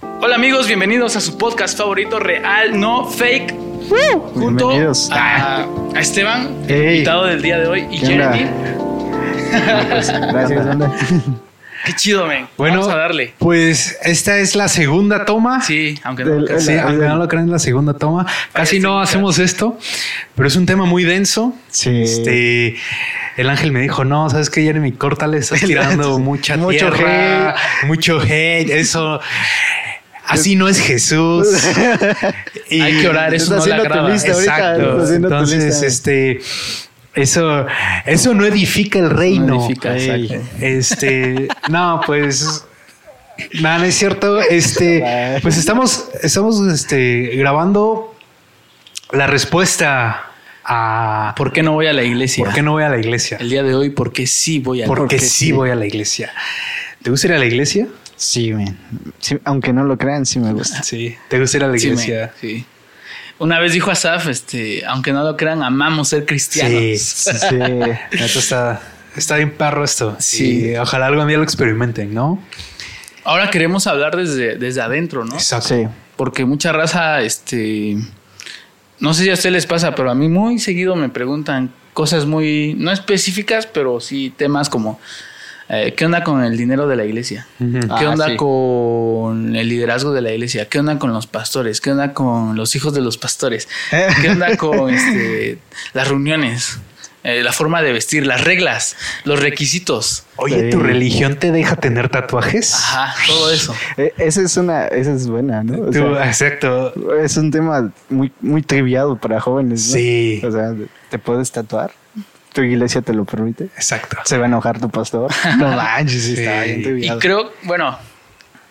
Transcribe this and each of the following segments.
Hola amigos, bienvenidos a su podcast favorito Real No Fake. junto bienvenidos. a, a Esteban, el Hey. invitado del día de hoy, y ¿Qué? Jeremy. Pues, gracias, banda. Qué chido, men. Bueno, Vamos a darle. pues esta es la segunda toma. Sí, aunque no creas. Sí, el- aunque no lo crean, es la segunda toma. Casi sí, no claro. hacemos esto, pero es un tema muy denso. Sí. Este, el ángel me dijo, no, sabes que Jeremy, córtale, estás tirando mucha Mucho tierra, mucho hate, eso. Así no es Jesús. Y- Hay que orar, eso no le agrada. Exacto. Entonces, este, eso, eso no edifica el reino. edifica, Ey, exacto. Este, no, pues, nada, no es cierto. Este, pues estamos, estamos, este, grabando la respuesta a ¿Por qué no voy a la iglesia? por qué no voy a la iglesia. El día de hoy, ¿por qué sí voy a la Porque Porque sí sí. voy a la iglesia. ¿Te gusta ir a la iglesia? Sí, man. Sí, aunque no lo crean, sí me gusta. Sí. ¿Te gusta ir a la Sí, iglesia? men, sí. Una vez dijo Asaf, este, aunque no lo crean, amamos ser cristianos. Sí. Neta, está, está bien perro esto. Sí. Y ojalá algún día lo experimenten, ¿no? Ahora queremos hablar desde, desde adentro, ¿no? Exacto. Sí. Porque mucha raza, este, no sé si a ustedes les pasa, pero a mí muy seguido me preguntan cosas muy, no específicas, pero sí temas como, eh, ¿qué onda con el dinero de la iglesia? ¿Qué Ah, onda sí. con el liderazgo de la iglesia? ¿Qué onda con los pastores? ¿Qué onda con los hijos de los pastores? ¿Qué onda con este, las reuniones? Eh, la forma de vestir, las reglas, los requisitos. Oye, Sí. ¿tu religión te deja tener tatuajes? Ajá, todo eso. Eh, esa es una, esa es buena, ¿no? O Tú- sea, exacto. es un tema muy, muy triviado para jóvenes, ¿no? Sí. O sea, te puedes tatuar. Tu iglesia te lo permite. Exacto. Se va a enojar tu pastor. No manches, Sí. está bien Y triviado. creo, bueno,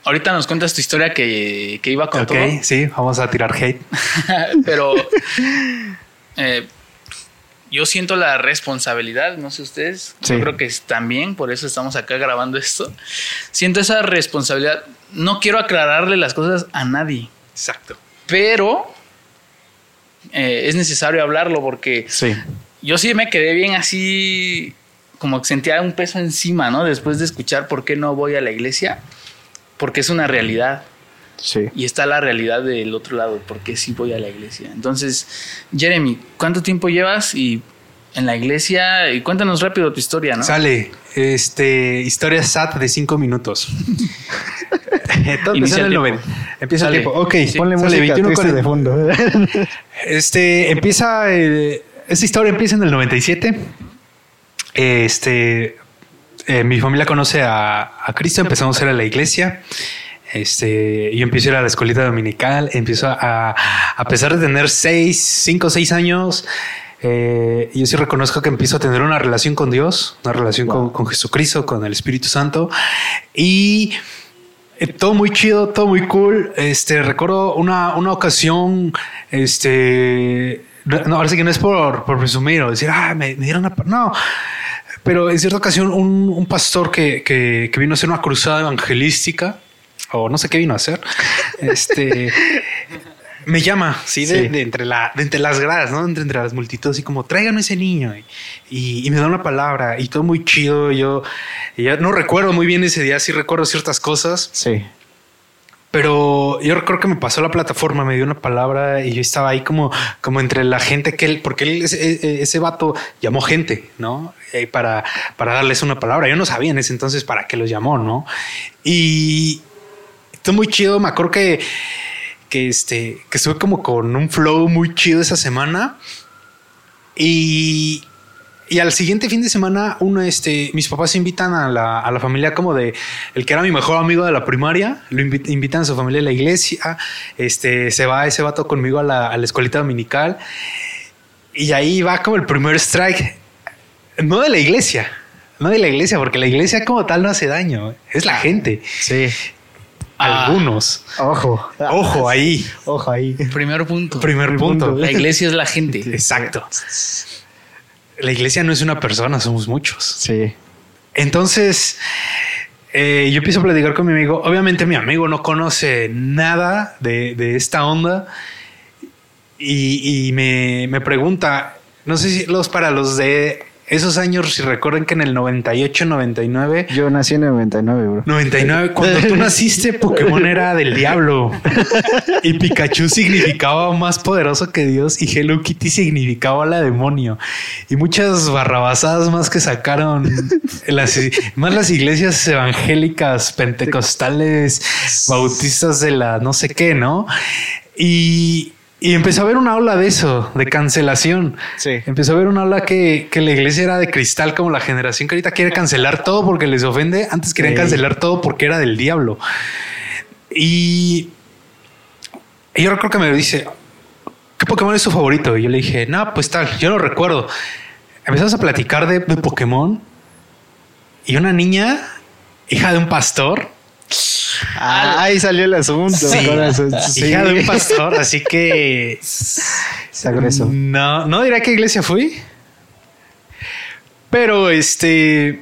ahorita nos cuentas tu historia que, que iba con Ok, todo. sí, vamos a tirar hate. Pero eh, yo siento la responsabilidad, no sé ustedes, yo creo que también, por eso estamos acá grabando esto. Siento esa responsabilidad. No quiero aclararle las cosas a nadie, Exacto. pero eh, es necesario hablarlo porque Sí. Yo sí me quedé bien así, como que sentía un peso encima, ¿no? Después de escuchar por qué no voy a la iglesia, porque es una realidad. Sí. Y está la realidad del otro lado, porque sí voy a la iglesia. Entonces, Jeremy, ¿cuánto tiempo llevas y en la iglesia? Y cuéntanos rápido tu historia, ¿no? Sale, este, historia SAT de cinco minutos. Empieza el el Empieza el tiempo. Ok, Sí. Ponle música 21, triste de fondo. Este empieza. eh, esta historia empieza en el 97. Este. eh, mi familia conoce a, a Cristo, empezamos a ir a la iglesia. Este, yo empiezo a ir a la escuelita dominical, empiezo a, a pesar de tener seis, cinco, seis años, eh, yo sí reconozco que empiezo a tener una relación con Dios, una relación con, con Jesucristo, con el Espíritu Santo. Y eh, todo muy chido, todo muy cool. Este, recuerdo una, una ocasión, este, no, ahora sí que no es por, por presumir o decir, ah, me, me dieron una, no, pero en cierta ocasión un, un pastor que, que, que vino a hacer una cruzada evangelística, o no sé qué vino a hacer, este, me llama, sí, de, Sí. de entre, la, de entre las gradas, ¿no? Entre, entre las multitudes, y como, tráiganme ese niño. Y, y- y me da una palabra y todo muy chido. Yo, ya no recuerdo muy bien ese día, sí recuerdo ciertas cosas, Sí. Pero yo recuerdo que me pasó la plataforma, me dio una palabra y yo estaba ahí como, como entre la gente que él, porque él, ese, ese vato llamó gente, ¿no? Para, para darles una palabra. Yo no sabía en ese entonces para qué los llamó, ¿no? Y esto muy chido, me acuerdo que, que, este, que estuve como con un flow muy chido esa semana y, y al siguiente fin de semana, uno, este, mis papás invitan a la, a la familia como de el que era mi mejor amigo de la primaria, lo invi- invitan a su familia a la iglesia, este, se va ese vato conmigo a la, a la escuelita dominical y ahí va como el primer strike, no de la iglesia, no de la iglesia, porque la iglesia como tal no hace daño, es la gente, Sí. Ah. algunos. Ojo. Ojo ahí, Ojo ahí. Primer punto. primer Primer punto. punto. La iglesia es la gente. Exacto. La iglesia no es una persona, somos muchos. Sí. Entonces, eh, yo empiezo a platicar con mi amigo. Obviamente mi amigo no conoce nada de, de esta onda y, y me, me pregunta, no sé si los para los de Esos años, si recuerden que en el 98, 99. Yo nací en el 99, bro. 99, cuando tú naciste, Pokémon era del diablo. Y Pikachu significaba más poderoso que Dios y Hello Kitty significaba la demonio. Y muchas barrabasadas más que sacaron las, más las iglesias evangélicas, pentecostales, bautistas de la no sé qué, ¿no? Y, y empezó a haber una ola de eso, de cancelación. Sí. Empezó a haber una ola que, que la iglesia era de cristal, como la generación que ahorita quiere cancelar todo porque les ofende. Antes querían Sí. cancelar todo porque era del diablo. Y, y yo creo que me dice, ¿qué Pokémon es tu favorito? Y yo le dije, no, pues tal, yo lo recuerdo. Empezamos a platicar de, de Pokémon y una niña, hija de un pastor, Ah, ahí salió el asunto. Sí. Sí. hija de un pastor, así que Sagreso. No, no diré a qué iglesia fui. Pero este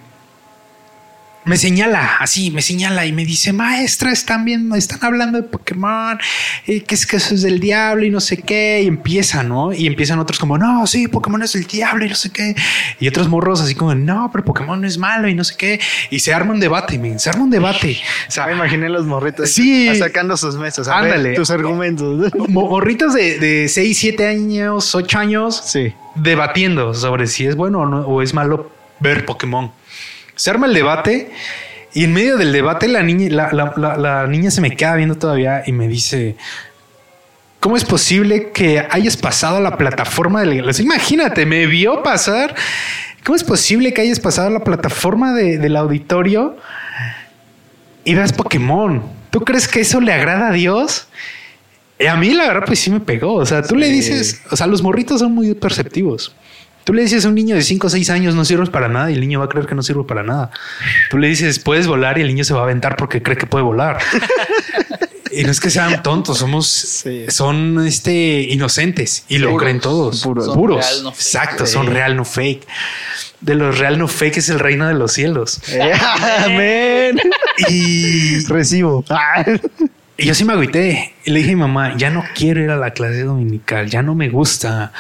me señala, así me señala y me dice, maestra, están viendo, están hablando de Pokémon, y que es que eso es del diablo y no sé qué. Y empieza, ¿no? Y empiezan otros como, no, sí, Pokémon es del diablo y no sé qué. Y otros morros así como, no, pero Pokémon no es malo y no sé qué. Y se arma un debate, se arma un debate. O sea, Me imaginé los morritos Sí. sacando sus mesas. A ver, Ándale. tus argumentos. mo- morritos de, de 6, 7 años, 8 años, Sí. debatiendo sobre si es bueno o, no- o es malo ver Pokémon. Se arma el debate y en medio del debate la niña, la, la- la- la niña se me queda viendo todavía y me dice, ¿cómo es posible que hayas pasado a la plataforma de la iglesia? Imagínate, me vio pasar. ¿Cómo es posible que hayas pasado a la plataforma de- del auditorio y veas Pokémon? ¿Tú crees que eso le agrada a Dios? Y a mí la verdad pues sí me pegó. O sea, tú le dices, o sea, los morritos son muy perceptivos. Tú le dices a un niño de 5 o 6 años no sirves para nada y el niño va a creer que no sirve para nada. Tú le dices puedes volar y el niño se va a aventar porque cree que puede volar. y no es que sean tontos, somos, Sí. son este, inocentes y lo creen todos. Puros. Son Puros. real, no fake. Exacto, Sí. son real, no fake. De los real, no fake es el reino de los cielos. Eh, Amén. Y Recibo. Y yo sí me agüité. Y le dije a mi mamá, ya no quiero ir a la clase dominical, ya no me gusta.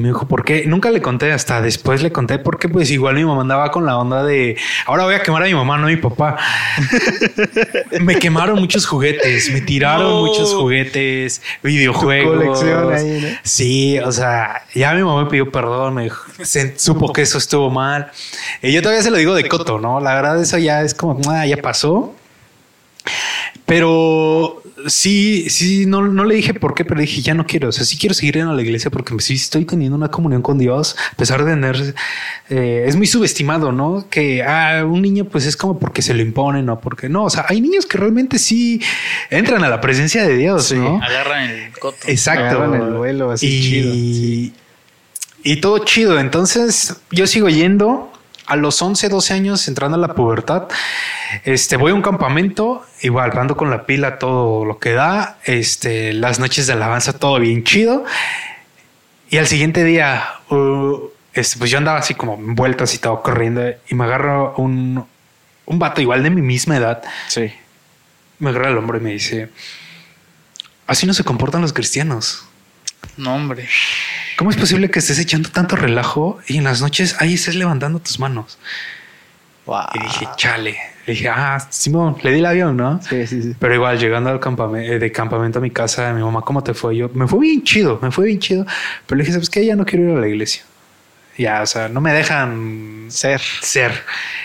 Me dijo, ¿por qué? Nunca le conté, hasta después le conté, porque pues igual mi mamá andaba con la onda de, ahora voy a quemar a mi mamá, no a mi papá. me quemaron muchos juguetes, me tiraron No. muchos juguetes, videojuegos. colección ahí, ¿no? Sí, o sea, ya mi mamá me pidió perdón, me dijo, se- supo que eso estuvo mal. Y yo todavía se lo digo de coto, ¿no? La verdad, eso ya es como, ah, ya pasó. Pero sí, sí, no, no le dije por qué, pero dije, ya no quiero. O sea, sí quiero seguir yendo a la iglesia porque sí estoy teniendo una comunión con Dios, a pesar de tener. eh, es muy subestimado, ¿no? Que a un niño, pues es como porque se lo imponen o porque no. O sea, hay niños que realmente sí entran a la presencia de Dios, Sí. ¿no? Agarran el coto. Exacto. Agarran el vuelo así y, chido, Y todo chido. Entonces yo sigo yendo a los 11, 12 años, entrando a la pubertad. Este, voy a un campamento, igual ando con la pila todo lo que da. Este, las noches de alabanza, todo bien chido. Y al siguiente día, uh, este, pues yo andaba así como en vueltas y todo corriendo y me agarro un, un vato igual de mi misma edad Sí. me agarra el hombro y me dice, así no se comportan los cristianos. No, hombre. ¿Cómo es posible que estés echando tanto relajo y en las noches ahí estés levantando tus manos? Wow. Y dije, chale. Le dije, ah, Simón, le di el avión, ¿no? Sí, sí, sí. Pero igual, llegando al campamento, de campamento a mi casa, mi mamá, ¿cómo te fue? Yo, me fue bien chido, me fue bien chido. Pero le dije, ¿sabes qué? Ya no quiero ir a la iglesia. Ya, o sea, no me dejan Ser. ser.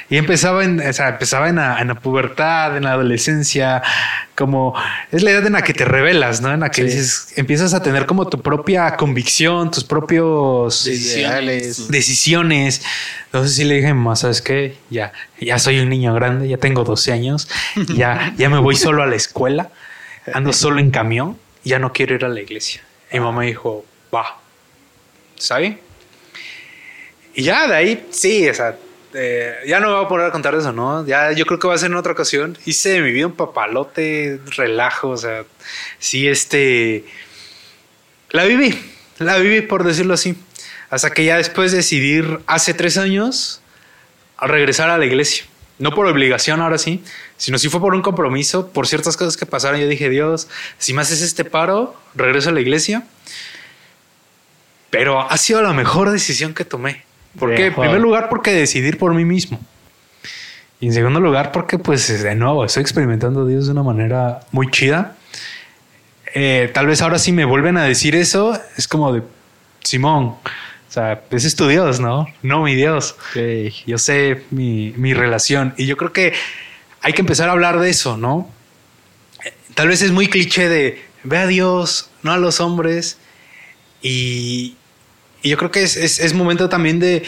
Y empezaba en, o sea, empezaba en la, en la pubertad, en la adolescencia, como es la edad en la que te revelas, ¿no? En la que Sí. dices, empiezas a tener como tu propia convicción, tus propios Decisiones. decisiones. Entonces sí le dije, mamá, ¿sabes qué? Ya, ya soy un niño grande, ya tengo 12 años, ya, ya me voy solo a la escuela, ando solo en camión, ya no quiero ir a la iglesia. Y mamá dijo, va, ¿está bien? Y ya de ahí, sí, o sea, eh, ya no me voy a poner a contar eso, ¿no? Ya yo creo que va a ser en otra ocasión. Hice de mi vida un papalote, relajo, o sea, sí, este... La viví, la viví por decirlo así. Hasta que ya después decidí hace tres años regresar a la iglesia. No por obligación ahora sí, sino si fue por un compromiso, por ciertas cosas que pasaron. Yo dije, Dios, si me haces este paro, regreso a la iglesia. Pero ha sido la mejor decisión que tomé. ¿Por qué? En primer lugar, porque decidir por mí mismo. Y en segundo lugar, porque pues de nuevo estoy experimentando a Dios de una manera muy chida. Eh, tal vez ahora sí me vuelven a decir eso, es como de Simón, o sea, ese es tu Dios, ¿no? No mi Dios. Yo sé mi, mi relación. Y yo creo que hay que empezar a hablar de eso, ¿no? Tal vez es muy cliché de ve a Dios, no a los hombres. Y, y yo creo que es, es, es momento también de,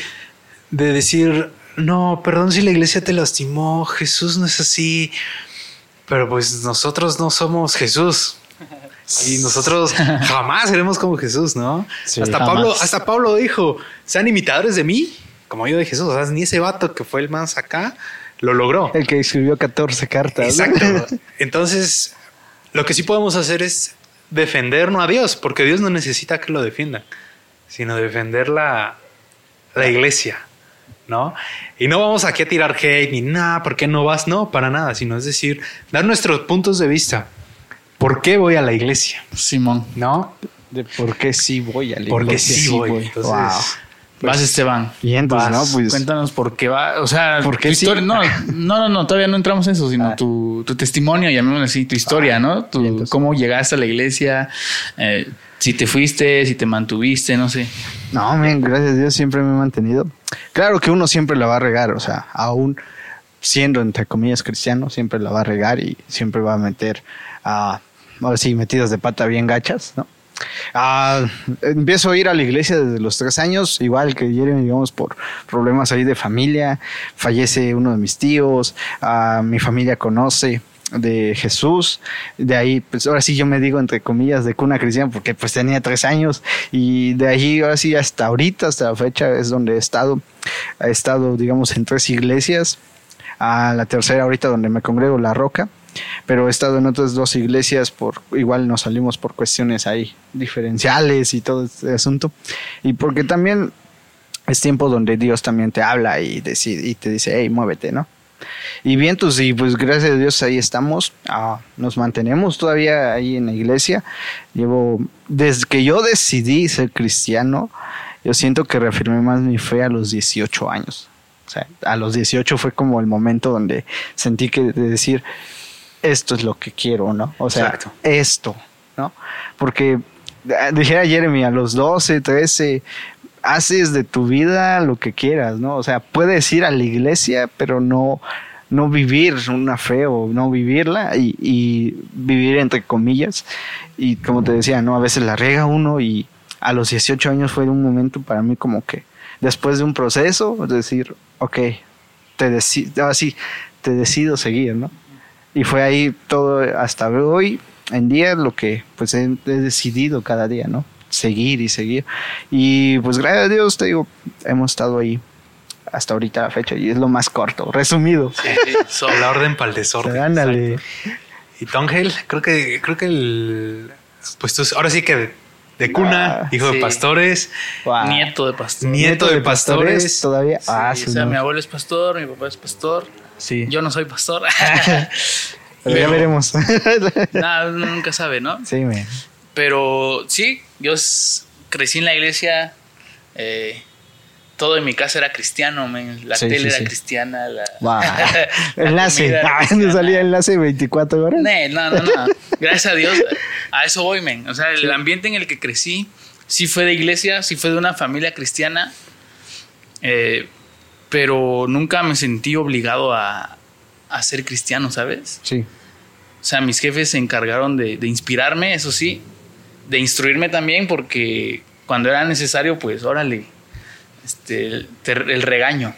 de decir, no, perdón si la iglesia te lastimó, Jesús no es así, pero pues nosotros no somos Jesús. Y nosotros jamás seremos como Jesús, ¿no? hasta, Pablo, hasta Pablo dijo, sean imitadores de mí, como yo de Jesús. O sea, ni ese vato que fue el más acá lo logró. El que escribió 14 cartas. Exacto. Entonces, lo que sí podemos hacer es defendernos a Dios, porque Dios no necesita que lo defiendan, sino defender la, la iglesia. ¿no? Y no vamos aquí a tirar hate ni nada, ¿por qué no vas? No, para nada, sino es decir, dar nuestros puntos de vista. ¿Por qué voy a la iglesia? Simón. ¿No? De por qué sí voy a la iglesia. Porque sí, voy. Entonces, wow. Pues, Vas, Esteban. Y entonces, Vas. ¿no? Pues, Cuéntanos por qué va. O sea, ¿Por qué tu sí? historia- no, no, no, no, todavía no entramos en eso, sino Ah. tu, tu testimonio, llamémoslo así, tu historia, ¿no? Tu- entonces- cómo llegaste a la iglesia, eh, si te fuiste, si te mantuviste, no sé. No, men, gracias a Dios siempre me he mantenido. Claro que uno siempre la va a regar, o sea, aún siendo entre comillas cristiano, siempre la va a regar y siempre va a meter, a ahora sí, metidas de pata bien gachas, ¿no? Ah, empiezo a ir a la iglesia desde los tres años, igual que Jeremy, digamos, por problemas ahí de familia. Fallece uno de mis tíos, ah, mi familia conoce de Jesús. De ahí, pues ahora sí yo me digo entre comillas de cuna cristiana porque pues tenía tres años y de allí ahora sí hasta ahorita, hasta la fecha es donde he estado. He estado, digamos, en tres iglesias. A la tercera ahorita donde me congrego, La Roca. Pero he estado en otras dos iglesias por igual nos salimos por cuestiones ahí diferenciales y todo este asunto. Y porque también es tiempo donde Dios también te habla y, decide, y te dice, hey, muévete, ¿no? Y bien, pues, y pues gracias a Dios ahí estamos, ah, nos mantenemos todavía ahí en la iglesia. Llevo, desde que yo decidí ser cristiano, yo siento que reafirmé más mi fe a los 18 años. O sea, a los 18 fue como el momento donde sentí que de decir, esto es lo que quiero, ¿no? O sea, Exacto. esto, ¿no? Porque ah, dijera Jeremy, a los 12, 13, haces de tu vida lo que quieras, ¿no? O sea, puedes ir a la iglesia, pero no, no vivir una fe o no vivirla y, y vivir entre comillas. Y como te decía, ¿no? A veces la riega uno y a los 18 años fue un momento para mí como que después de un proceso, es decir, ok, te decido, así, te decido seguir, ¿no? Y fue ahí todo hasta hoy en día lo que pues he, he decidido cada día, ¿no? Seguir y seguir. Y pues gracias a Dios, te digo, hemos estado ahí hasta ahorita la fecha y es lo más corto, resumido. la orden para el desorden. Ándale. Exacto. Y tú, Ángel, creo que, creo que el. Pues tú, ahora sí que de, de cuna, Ah, hijo sí. de pastores, Wow. Nieto de pastor. nieto de pastores. todavía. Sí, ah, o sí, sea, no. mi abuelo es pastor, mi papá es pastor. Sí. Yo no soy pastor. Pero ya veremos. Nada, uno nunca sabe, ¿no? sí, me. Pero sí, yo crecí en la iglesia. eh, todo en mi casa era cristiano, men. La Sí, tele sí, era sí. cristiana. La, Wow. la enlace. Ah, ¿no cristiana. salía enlace 24 horas? Ne, No, no, no. Gracias a Dios, a eso voy, men. O sea, el ambiente en el que crecí sí fue de iglesia, sí fue de una familia cristiana, eh, pero nunca me sentí obligado a, a ser cristiano, ¿sabes? Sí. O sea, mis jefes se encargaron de, de inspirarme, eso sí, de instruirme también, porque cuando era necesario, pues órale, este, te- el regaño.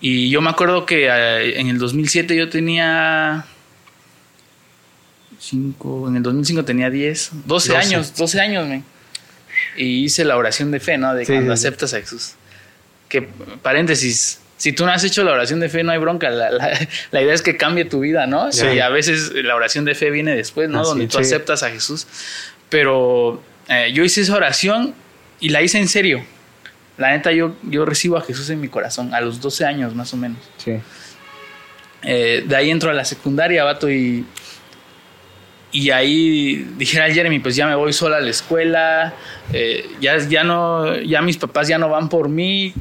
Y yo me acuerdo que eh, en el 2007 yo tenía 5, en el 2005 tenía 10, 12, 12. años, 12 años, men. Y hice la oración de fe, ¿no? De Sí, cuando sí. aceptas a Jesús. Que, paréntesis, si tú no has hecho la oración de fe, no hay bronca. La, la- la idea es que cambie tu vida, ¿no? Sí. Y a veces la oración de fe viene después, ¿no? Así, Donde tú sí. aceptas a Jesús. Pero eh, yo hice esa oración y la hice en serio. La neta, yo, yo recibo a Jesús en mi corazón a los 12 años más o menos. Sí. Eh, de ahí entro a la secundaria, vato, y, y ahí dijera Jeremy, pues ya me voy sola a la escuela, eh, ya, ya no, ya mis papás ya no van por mí.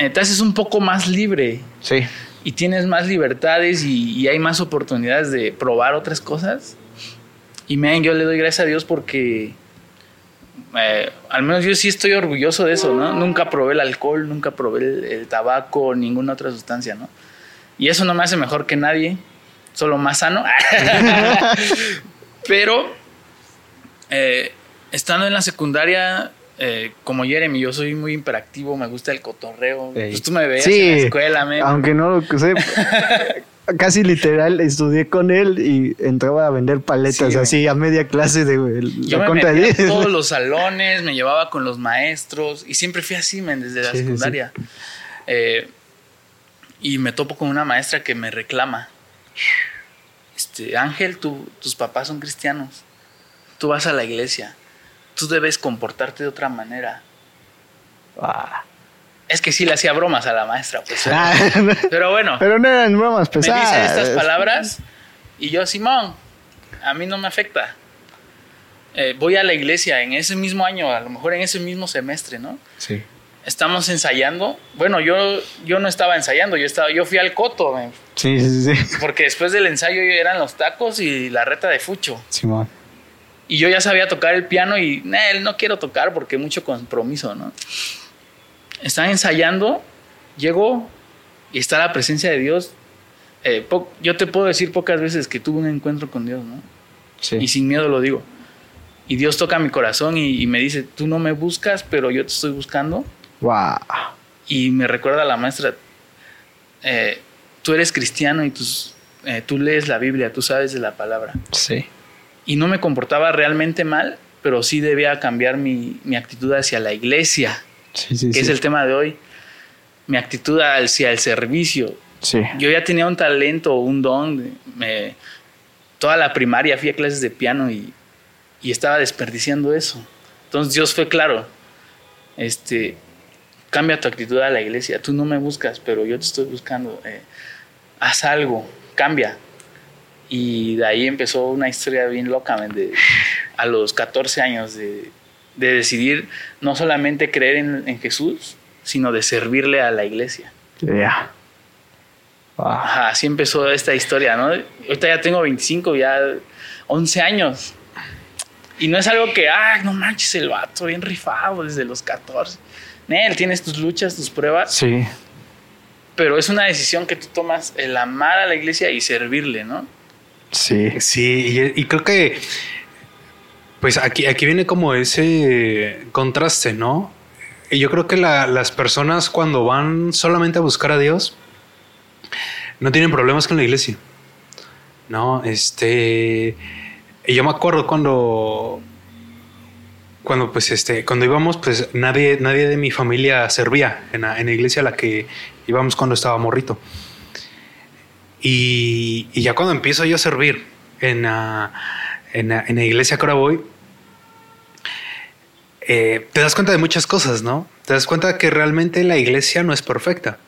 Entonces es un poco más libre. Sí. Y tienes más libertades y, hay más oportunidades de probar otras cosas. Y me yo le doy gracias a Dios porque eh, al menos yo sí estoy orgulloso de eso, ¿no? Nunca probé el alcohol, nunca probé el, el tabaco, ninguna otra sustancia, ¿no? Y eso no me hace mejor que nadie, solo más sano. Pero eh, estando en la secundaria, eh, como Jeremy, yo soy muy imperactivo, me gusta el cotorreo. Pues tú me veías en la escuela, Aunque no lo sé, casi literal estudié con él y entraba a vender paletas así a media clase de Yo me metía en todos los salones, me llevaba con los maestros y siempre fui así, desde la secundaria. Eh, y me topo con una maestra que me reclama. Este, Ángel, tus papás son cristianos. Tú vas a la iglesia. Tú debes comportarte de otra manera. Ah. Es que sí le hacía bromas a la maestra, pues. Ah. Pero, bueno. Pero no eran bromas pesadas. Me dice estas palabras y yo, Simón, a mí no me afecta. Eh, voy a la iglesia en ese mismo año, a lo mejor en ese mismo semestre, ¿no? Sí estamos ensayando. Bueno, yo, yo no estaba ensayando, yo, estaba, yo fui al coto. Sí, sí, sí. Porque después del ensayo eran los tacos y la reta de fucho. Simón. Y yo ya sabía tocar el piano y él no quiero tocar porque mucho compromiso, ¿no? Están ensayando, llegó y está la presencia de Dios. Eh, yo te puedo decir pocas veces que tuve un encuentro con Dios, ¿no? Sí. Y sin miedo lo digo. Y Dios toca mi corazón y, y me dice, tú no me buscas, pero yo te estoy buscando Wow. Y me recuerda la maestra, eh, tú eres cristiano y eh, tú lees la Biblia, tú sabes de la palabra. Sí. Y no me comportaba realmente mal, pero sí debía cambiar mi, actitud hacia la iglesia, sí, sí, que es el tema de hoy. Mi actitud hacia el servicio. Yo ya tenía un talento, un don. Me, toda la primaria fui a clases de piano y, y estaba desperdiciando eso. Entonces Dios fue claro. Este, cambia tu actitud a la iglesia. Tú no me buscas, pero yo te estoy buscando. Eh, haz algo, cambia. Y de ahí empezó una historia bien loca, de, a los 14 años, de, decidir no solamente creer en, Jesús, sino de servirle a la iglesia. Ya. así empezó esta historia, ¿no? Ahorita ya tengo 25, ya 11 años. Y no es algo que, ah, no manches, el vato bien rifado desde los 14 él tienes tus luchas, tus pruebas. Sí. Pero es una decisión que tú tomas, el amar a la iglesia y servirle, ¿no? Sí. Sí, y, creo que, pues aquí, aquí viene como ese contraste, ¿no? Y yo creo que las personas cuando van solamente a buscar a Dios, no tienen problemas con la iglesia. No, este. Yo me acuerdo cuando cuando pues este, cuando íbamos, pues nadie, nadie de mi familia servía en la, iglesia a la que íbamos cuando estaba morrito. Y, ya cuando empiezo yo a servir en la, en la, iglesia que ahora voy, eh, te das cuenta de muchas cosas, ¿no? Te das cuenta que realmente la iglesia no es perfecta.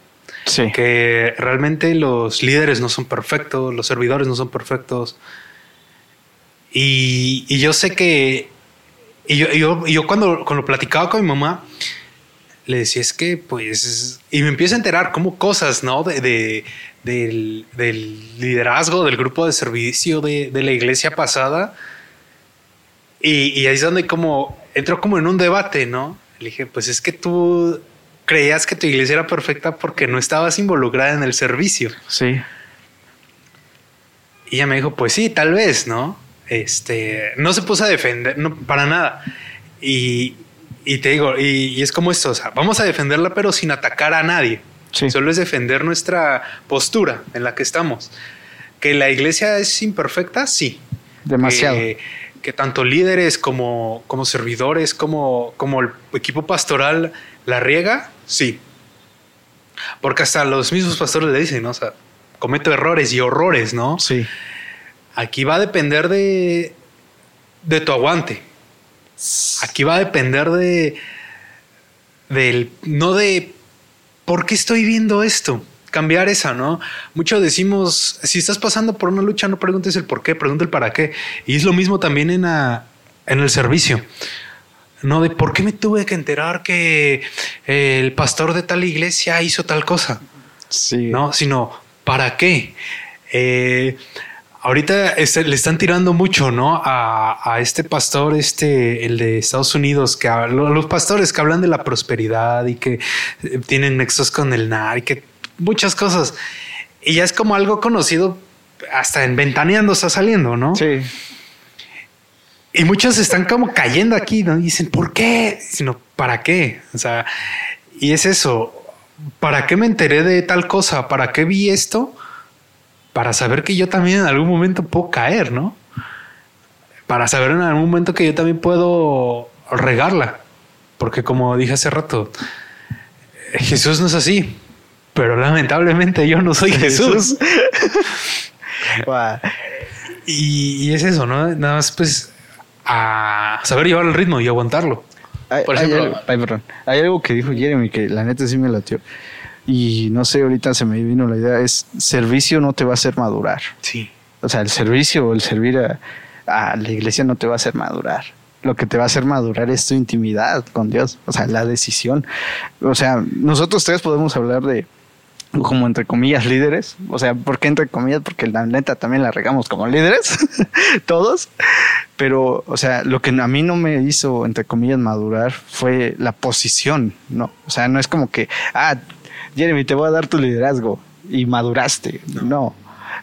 Sí. Que realmente los líderes no son perfectos, los servidores no son perfectos. Y, y yo sé que y yo, yo, cuando, cuando platicaba con mi mamá, le decía, es que pues, y me empiezo a enterar como cosas, ¿no? De, del, liderazgo del grupo de servicio de, la iglesia pasada. Y, y, ahí es donde como entró como en un debate, ¿no? Le dije, pues es que tú creías que tu iglesia era perfecta porque no estabas involucrada en el servicio. Sí. Y ella me dijo, pues sí, tal vez, ¿no? este, no se puso a defender, no, para nada. Y, te digo, y, es como esto, o sea, vamos a defenderla pero sin atacar a nadie. Solo es defender nuestra postura en la que estamos. Que la iglesia es imperfecta, sí. Demasiado. Que, tanto líderes como, como servidores, como, como el equipo pastoral la riega, sí. Porque hasta los mismos pastores le dicen, ¿no? O sea, cometo errores y horrores, ¿no? Sí. Aquí va a depender de, de tu aguante. Aquí va a depender de, del, no de por qué estoy viendo esto. cambiar esa, ¿no? Mucho decimos, si estás pasando por una lucha, no preguntes el por qué, pregunta el para qué. Y es lo mismo también en, en el servicio. No de por qué me tuve que enterar que el pastor de tal iglesia hizo tal cosa. Sí. No, sino para qué. Eh, ahorita este, le están tirando mucho, ¿no? A, este pastor, este, el de Estados Unidos, que los pastores que hablan de la prosperidad y que eh, tienen nexos con el NAR y que muchas cosas. Y ya es como algo conocido, hasta en Ventaneando está saliendo, ¿no? Sí. Y muchos están como cayendo aquí, ¿no? Y dicen, ¿por qué? Sino, ¿para qué? O sea, y es eso. ¿Para qué me enteré de tal cosa? ¿Para qué vi esto? Para saber que yo también en algún momento puedo caer, ¿no? Para saber en algún momento que yo también puedo regarla. Porque como dije hace rato, Jesús no es así. Pero lamentablemente yo no soy Jesús. y, y, es eso, ¿no? Nada más pues a saber llevar el ritmo y aguantarlo. Hay, Por ejemplo, hay, algo que dijo Jeremy que la neta sí me latió. Y no sé, ahorita se me vino la idea, es servicio no te va a hacer madurar. Sí. O sea, el servicio o el servir a, a la iglesia no te va a hacer madurar lo que te va a hacer madurar es tu intimidad con Dios, o sea, la decisión. O sea, nosotros tres podemos hablar de, como entre comillas líderes, o sea, ¿por qué entre comillas? Porque la neta también la regamos como líderes, todos, pero, o sea, lo que a mí no me hizo, entre comillas, madurar fue la posición, ¿no? O sea, no es como que, ah, Jeremy, te voy a dar tu liderazgo y maduraste, no.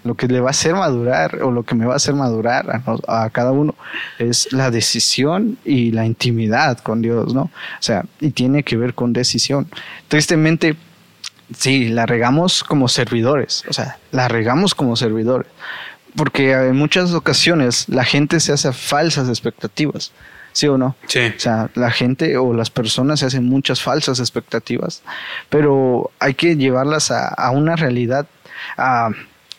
Lo que le va a hacer madurar o lo que me va a hacer madurar a, a cada uno es la decisión y la intimidad con Dios, ¿no? O sea, y tiene que ver con decisión. Tristemente, Sí, la regamos como servidores, o sea, la regamos como servidores, porque en muchas ocasiones la gente se hace falsas expectativas, ¿sí o no? Sí. O sea, la gente o las personas se hacen muchas falsas expectativas, pero hay que llevarlas a, una realidad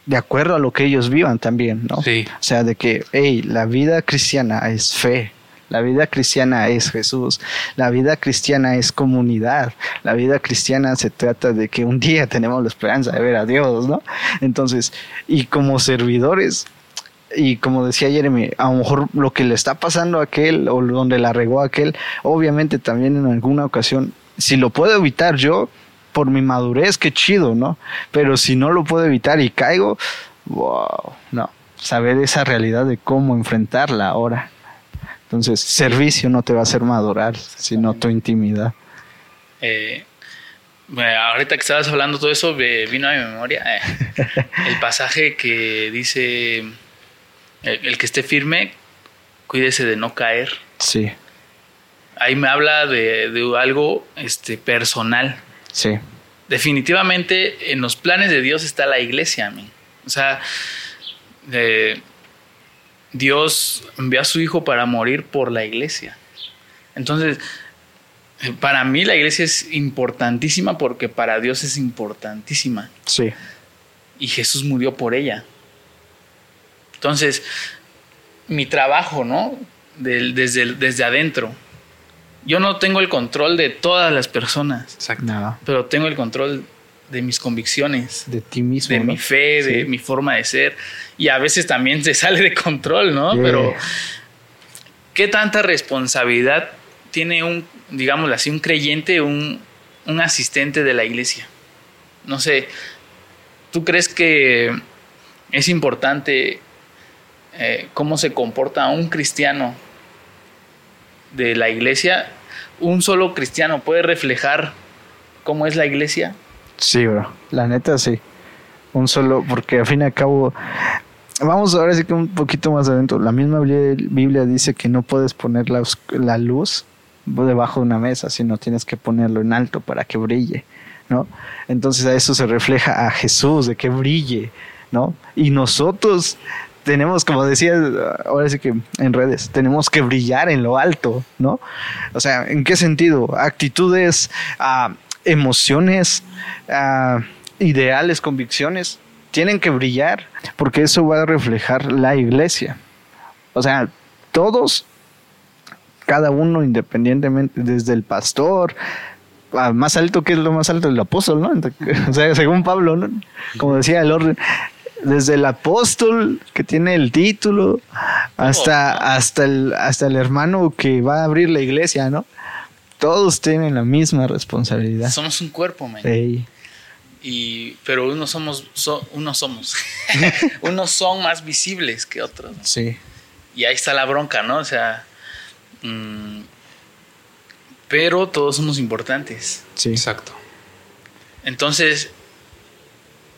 de acuerdo a lo que ellos vivan también, ¿no? Sí. O sea, de que, hey, la vida cristiana es fe, la vida cristiana es Jesús. La vida cristiana es comunidad. La vida cristiana se trata de que un día tenemos la esperanza de ver a Dios, ¿no? Entonces, y como servidores, y como decía Jeremy, a lo mejor lo que le está pasando a aquel o donde la regó a aquel, obviamente también en alguna ocasión, si lo puedo evitar yo, por mi madurez, qué chido, ¿no? Pero si no lo puedo evitar y caigo, wow, no. Saber esa realidad de cómo enfrentarla ahora. Entonces, servicio no te va a hacer madurar, sino tu intimidad. Eh, ahorita que estabas hablando todo eso, vino a mi memoria eh, el pasaje que dice, el, que esté firme, cuídese de no caer. Sí. Ahí me habla de, algo este, personal. Sí. Definitivamente en los planes de Dios está la iglesia, a mí. O sea, eh, Dios envió a su Hijo para morir por la iglesia. Entonces, para mí la iglesia es importantísima porque para Dios es importantísima. Sí. Y Jesús murió por ella. Entonces, mi trabajo, ¿no? desde, desde adentro. Yo no tengo el control de todas las personas. Exacto. Pero tengo el control de mis convicciones. De ti mismo. De mi fe, de mi forma de ser. Y a veces también se sale de control, ¿no? Pero, ¿qué tanta responsabilidad tiene un, digámoslo así, un creyente, un, un asistente de la iglesia? No sé, ¿tú crees que es importante eh, cómo se comporta un cristiano de la iglesia? ¿Un solo cristiano puede reflejar cómo es la iglesia? Sí, bro. La neta sí. Un solo, porque al fin y al cabo, vamos ahora sí que un poquito más adentro. La misma Biblia dice que no puedes poner la, la luz debajo de una mesa, sino tienes que ponerlo en alto para que brille, ¿no? Entonces a eso se refleja a Jesús, de que brille, ¿no? Y nosotros tenemos, como decía, ahora sí que en redes, tenemos que brillar en lo alto, ¿no? O sea, ¿en qué sentido? Actitudes, uh, emociones, ah, ideales, convicciones, tienen que brillar porque eso va a reflejar la iglesia. O sea, todos, cada uno independientemente, desde el pastor, ah, más alto que es lo más alto el apóstol, ¿no? O sea, según Pablo, ¿no? Como decía el orden, desde el apóstol que tiene el título hasta, hasta, el, hasta el hermano que va a abrir la iglesia, ¿no? Todos tienen la misma responsabilidad. Somos un cuerpo, man. Ey. Y, pero unos somos, so- unos somos, unos son más visibles que otros. ¿no? Sí. Y ahí está la bronca, ¿no? O sea, mm, pero todos somos importantes. Sí. Exacto. Entonces,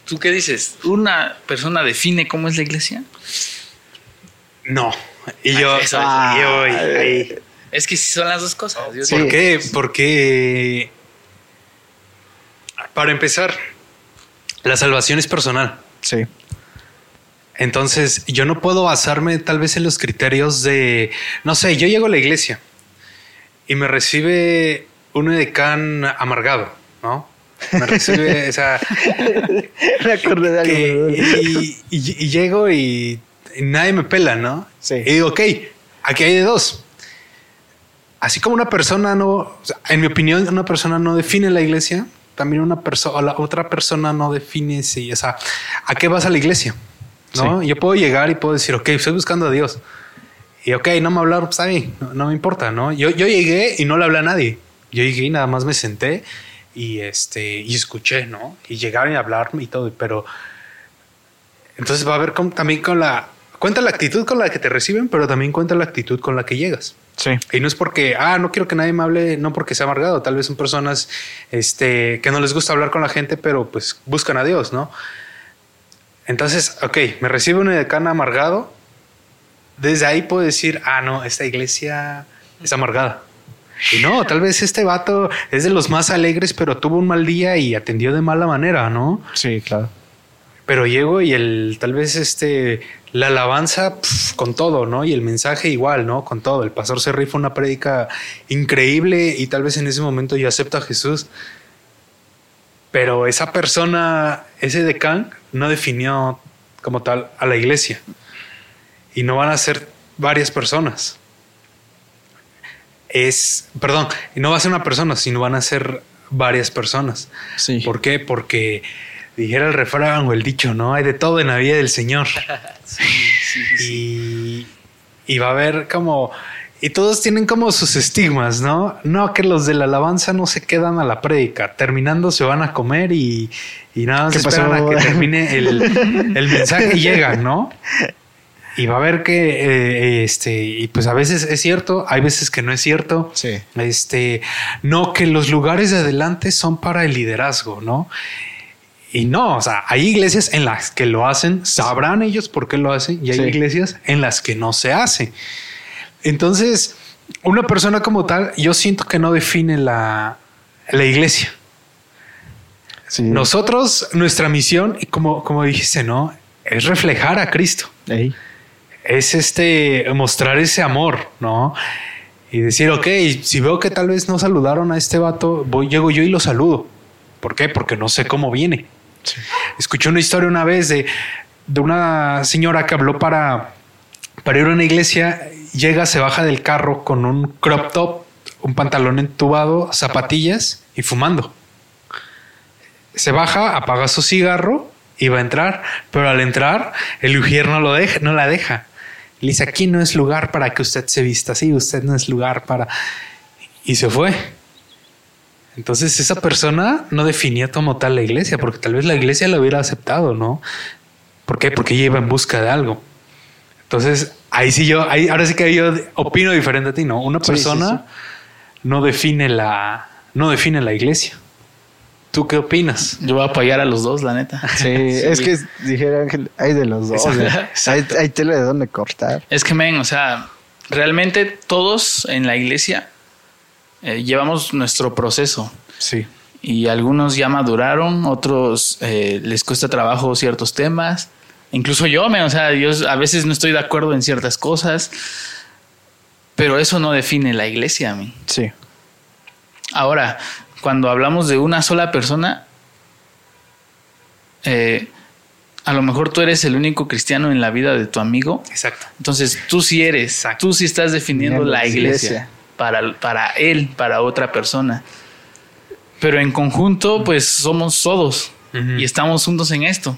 ¿tú qué dices? ¿Una persona define cómo es la iglesia? No. Y yo, Eso, eso. y yo voy ahí. Es que son las dos cosas. ¿Por qué? Porque, para empezar, la salvación es personal. Sí. Entonces, yo no puedo basarme tal vez en los criterios de, no sé, yo llego a la iglesia y me recibe un edecán amargado, ¿no? Me recibe, o sea, Me acordé de algo. y, y- y llego y, y nadie me pela, ¿no? Sí. Y digo, ok, aquí hay de dos. Así como una persona no, o sea, en mi opinión, una persona no define la iglesia, también una persona, la otra persona no define si, o sea, ¿a qué vas a la iglesia? ¿No? Yo puedo llegar y puedo decir, ok, estoy buscando a Dios. Y ok, no me hablaron, pues está bien, no, no me importa, ¿no? Yo, yo llegué y no le hablé a nadie. Yo llegué y nada más me senté y este, y escuché, ¿no? Y llegaron a hablarme y todo, pero entonces va a haber con- también con la, cuenta la actitud con la que te reciben, pero también cuenta la actitud con la que llegas. Sí. Y no es porque, ah, no quiero que nadie me hable, no porque sea amargado. Tal vez son personas este, que no les gusta hablar con la gente, pero pues buscan a Dios, ¿no? Entonces, ok, me recibe un decano amargado. Desde ahí puedo decir, ah, no, esta iglesia es amargada. Y no, tal vez este vato es de los más alegres, pero tuvo un mal día y atendió de mala manera, ¿no? Sí, claro. Pero llego y el tal vez este la alabanza pf, con todo, ¿no? Y el mensaje igual, ¿no? Con todo. El pastor se rifa una prédica increíble y tal vez en ese momento yo acepto a Jesús. Pero esa persona, ese decán, no definió como tal a la iglesia. Y no van a ser varias personas. Es, perdón, no va a ser una persona, sino van a ser varias personas. Sí. ¿Por qué? Porque dijera el refrán o el dicho, ¿no? Hay de todo en la vida del Señor. Sí, sí, sí. Y, y va a haber como... Y todos tienen como sus estigmas, ¿no? No, que los de la alabanza no se quedan a la prédica. Terminando se van a comer y, y nada más ¿Qué esperan pasó? a que termine el, el mensaje y llegan, ¿no? Y va a ver que, eh, este, y pues a veces es cierto, hay veces que no es cierto. Sí. Este, no, que los lugares de adelante son para el liderazgo, ¿no? Y no, o sea, hay iglesias en las que lo hacen, sabrán ellos por qué lo hacen, y hay Sí. iglesias en las que no se hace. Entonces, una persona como tal, yo siento que no define la, la iglesia. Sí. Nosotros, nuestra misión, y como, como dijiste, ¿no? Es reflejar a Cristo Ey. Es este mostrar ese amor, ¿no? Y decir, ok, si veo que tal vez no saludaron a este vato, voy, llego yo y lo saludo. ¿Por qué? Porque no sé cómo viene. Escuché una historia una vez de, de una señora que habló para, para ir a una iglesia, llega, se baja del carro con un crop top, un pantalón entubado, zapatillas y fumando. Se baja, apaga su cigarro y va a entrar, pero al entrar el ujier no lo deja, no la deja. Le dice, aquí no es lugar para que usted se vista así, usted no es lugar para... Y se fue. Entonces esa persona no definía como tal la iglesia, porque tal vez la iglesia la hubiera aceptado, ¿no? ¿Por qué? Porque ella iba en busca de algo. Entonces, ahí sí yo, ahí, ahora sí que yo opino diferente a ti, ¿no? Una Sí, sí, persona no define la, no define la iglesia. ¿Tú qué opinas? Yo voy a apoyar a los dos, la neta. Sí, es que dijera Ángel, hay de los dos. Exacto. ¿eh? Hay, hay tela de dónde cortar. Es que, men, o sea, realmente todos en la iglesia eh, llevamos nuestro proceso. Sí. Y algunos ya maduraron, otros eh, les cuesta trabajo ciertos temas. Incluso yo, men, o sea, yo a veces no estoy de acuerdo en ciertas cosas. Pero eso no define la iglesia, men. Sí. Ahora, cuando hablamos de una sola persona, eh, a lo mejor tú eres el único cristiano en la vida de tu amigo. Exacto. Entonces tú sí eres, Exacto. tú sí estás definiendo la iglesia, iglesia. Para, para él, para otra persona. pero en conjunto, pues somos todos y estamos juntos en esto.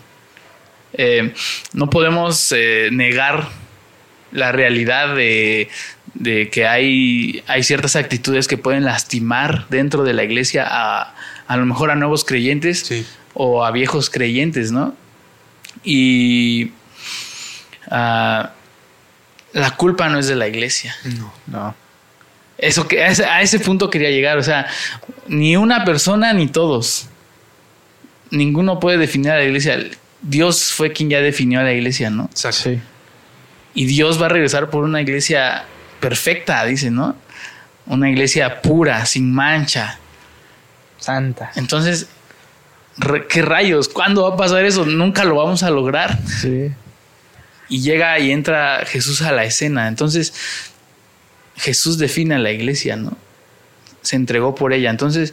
Eh, no podemos eh, negar la realidad de, de que hay, hay ciertas actitudes que pueden lastimar dentro de la iglesia a, a lo mejor a nuevos creyentes Sí. o a viejos creyentes, ¿no? Y ah, la culpa no es de la iglesia. No. No. Eso que a ese, a ese punto quería llegar, o sea, ni una persona ni todos. Ninguno puede definir a la iglesia. Dios fue quien ya definió a la iglesia, ¿no? Exacto. Sí. Y Dios va a regresar por una iglesia perfecta, dice, ¿no? Una iglesia pura, sin mancha. Santa. Entonces, ¿qué rayos? ¿Cuándo va a pasar eso? Nunca lo vamos a lograr. Sí. Y llega y entra Jesús a la escena. Entonces, Jesús define a la iglesia, ¿no? Se entregó por ella. Entonces,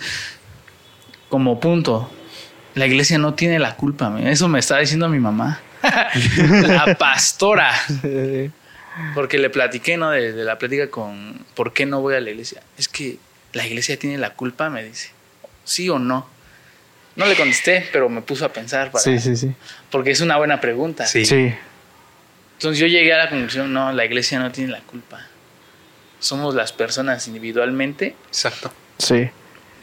como punto, la iglesia no tiene la culpa. Eso me estaba diciendo mi mamá. la pastora. Porque le platiqué, ¿no? De, de la plática con por qué no voy a la iglesia. Es que la iglesia tiene la culpa, me dice. ¿Sí o no? No le contesté, pero me puso a pensar. para- Sí, sí, sí. Porque es una buena pregunta. Sí. Sí. Entonces yo llegué a la conclusión, no, la iglesia no tiene la culpa. Somos las personas individualmente Exacto. Sí.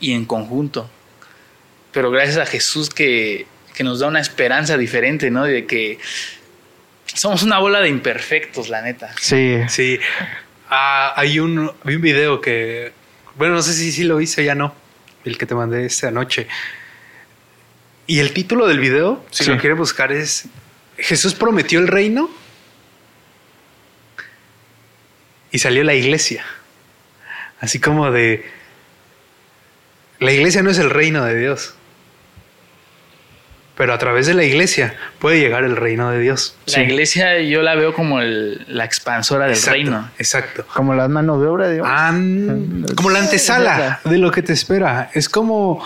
y en conjunto. Pero gracias a Jesús que, que nos da una esperanza diferente, ¿no? De que somos una bola de imperfectos, la neta. Sí. Sí. Ah, hay un, un video que, bueno, no sé si sí lo hice, ya no, el que te mandé esta noche. Y el título del video, si Sí. lo quieren buscar, es Jesús prometió el reino y salió la iglesia. Así como de, la iglesia no es el reino de Dios, pero a través de la iglesia puede llegar el reino de Dios. La Sí. iglesia yo la veo como el- la expansora del Exacto, reino. Exacto. Como las manos de obra, Dios. Ah, como la antesala de lo que te espera. Es como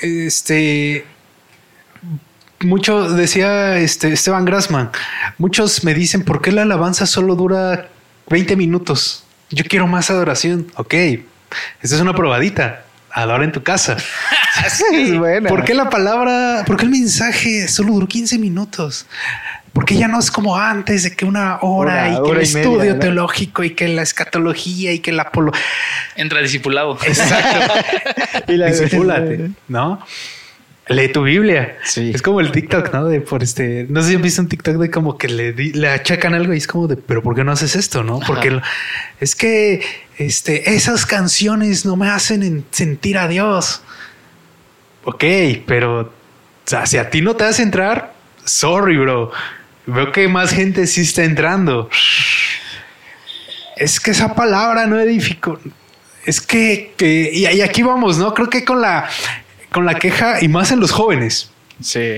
este mucho decía este Esteban Grassman. Muchos me dicen por qué la alabanza solo dura 20 minutos. Yo quiero más adoración. Ok, esta es una probadita. Adora en tu casa. es buena. ¿Por qué la palabra, por qué el mensaje solo duró 15 minutos? Porque ya no es como antes de que una hora, Hora, y que hora el y media, estudio ¿no? teológico y que la escatología y que la polo. Entra discipulado. Exacto. Y la- ¿no? Lee tu Biblia. Sí. Es como el TikTok, ¿no? De por este, no sé si han visto un TikTok de como que le, le achacan algo y es como de, pero ¿por qué no haces esto? No, porque Ajá. es que este, esas canciones no me hacen en- sentir a Dios. Ok, pero o sea, si a ti no te hace entrar, sorry, bro. Veo que más gente sí está entrando. Es que esa palabra no edificó. Es que, que y, y aquí vamos, ¿no? Creo que con la, con la queja y más en los jóvenes. Sí.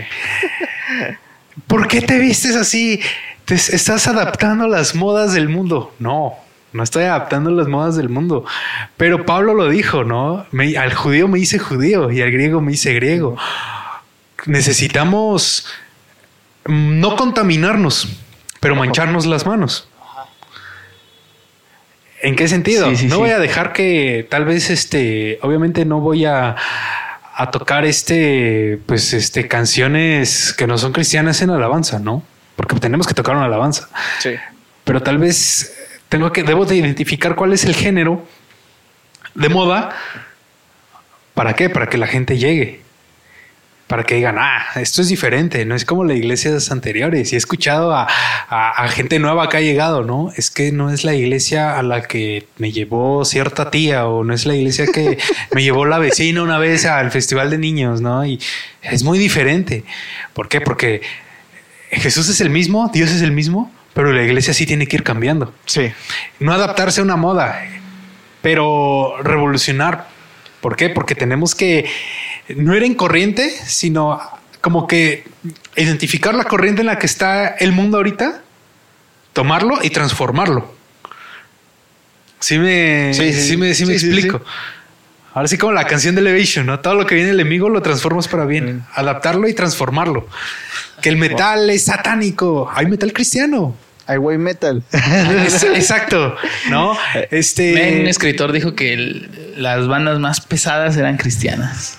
¿Por qué te vistes así? ¿Te es- estás adaptando a las modas del mundo? No, no estoy adaptando las modas del mundo. Pero Pablo lo dijo, ¿no? Me- al judío me hice judío y al griego me hice griego. Necesitamos no contaminarnos, pero mancharnos las manos. ¿En qué sentido? Sí, sí, no sí. voy a dejar que tal vez este, obviamente no voy a, a tocar este, pues este, canciones que no son cristianas en alabanza, ¿no? Porque tenemos que tocar una alabanza. Sí. Pero tal vez tengo que, debo de identificar cuál es el género de moda. ¿Para qué? Para que la gente llegue. Para que digan, ah, esto es diferente, no es como las iglesias anteriores. Y he escuchado a, a- a gente nueva que ha llegado, ¿no? Es que no es la iglesia a la que me llevó cierta tía o no es la iglesia que me llevó la vecina una vez al festival de niños, ¿no? Y es muy diferente. ¿Por qué? Porque Jesús es el mismo, Dios es el mismo, pero la iglesia sí tiene que ir cambiando. Sí. No adaptarse a una moda, pero revolucionar. ¿Por qué? Porque tenemos que no ir en corriente, sino como que identificar la corriente en la que está el mundo ahorita, tomarlo y transformarlo. Sí me, sí, Sí, sí, me, sí me explico. Ahora sí como la canción de Elevation, ¿no? Todo lo que viene del enemigo lo transformas para bien. Adaptarlo y transformarlo. Que el metal es satánico. Hay metal cristiano. Highway Metal. Es- exacto, ¿no? Este. Un escritor dijo que el- las bandas más pesadas eran cristianas.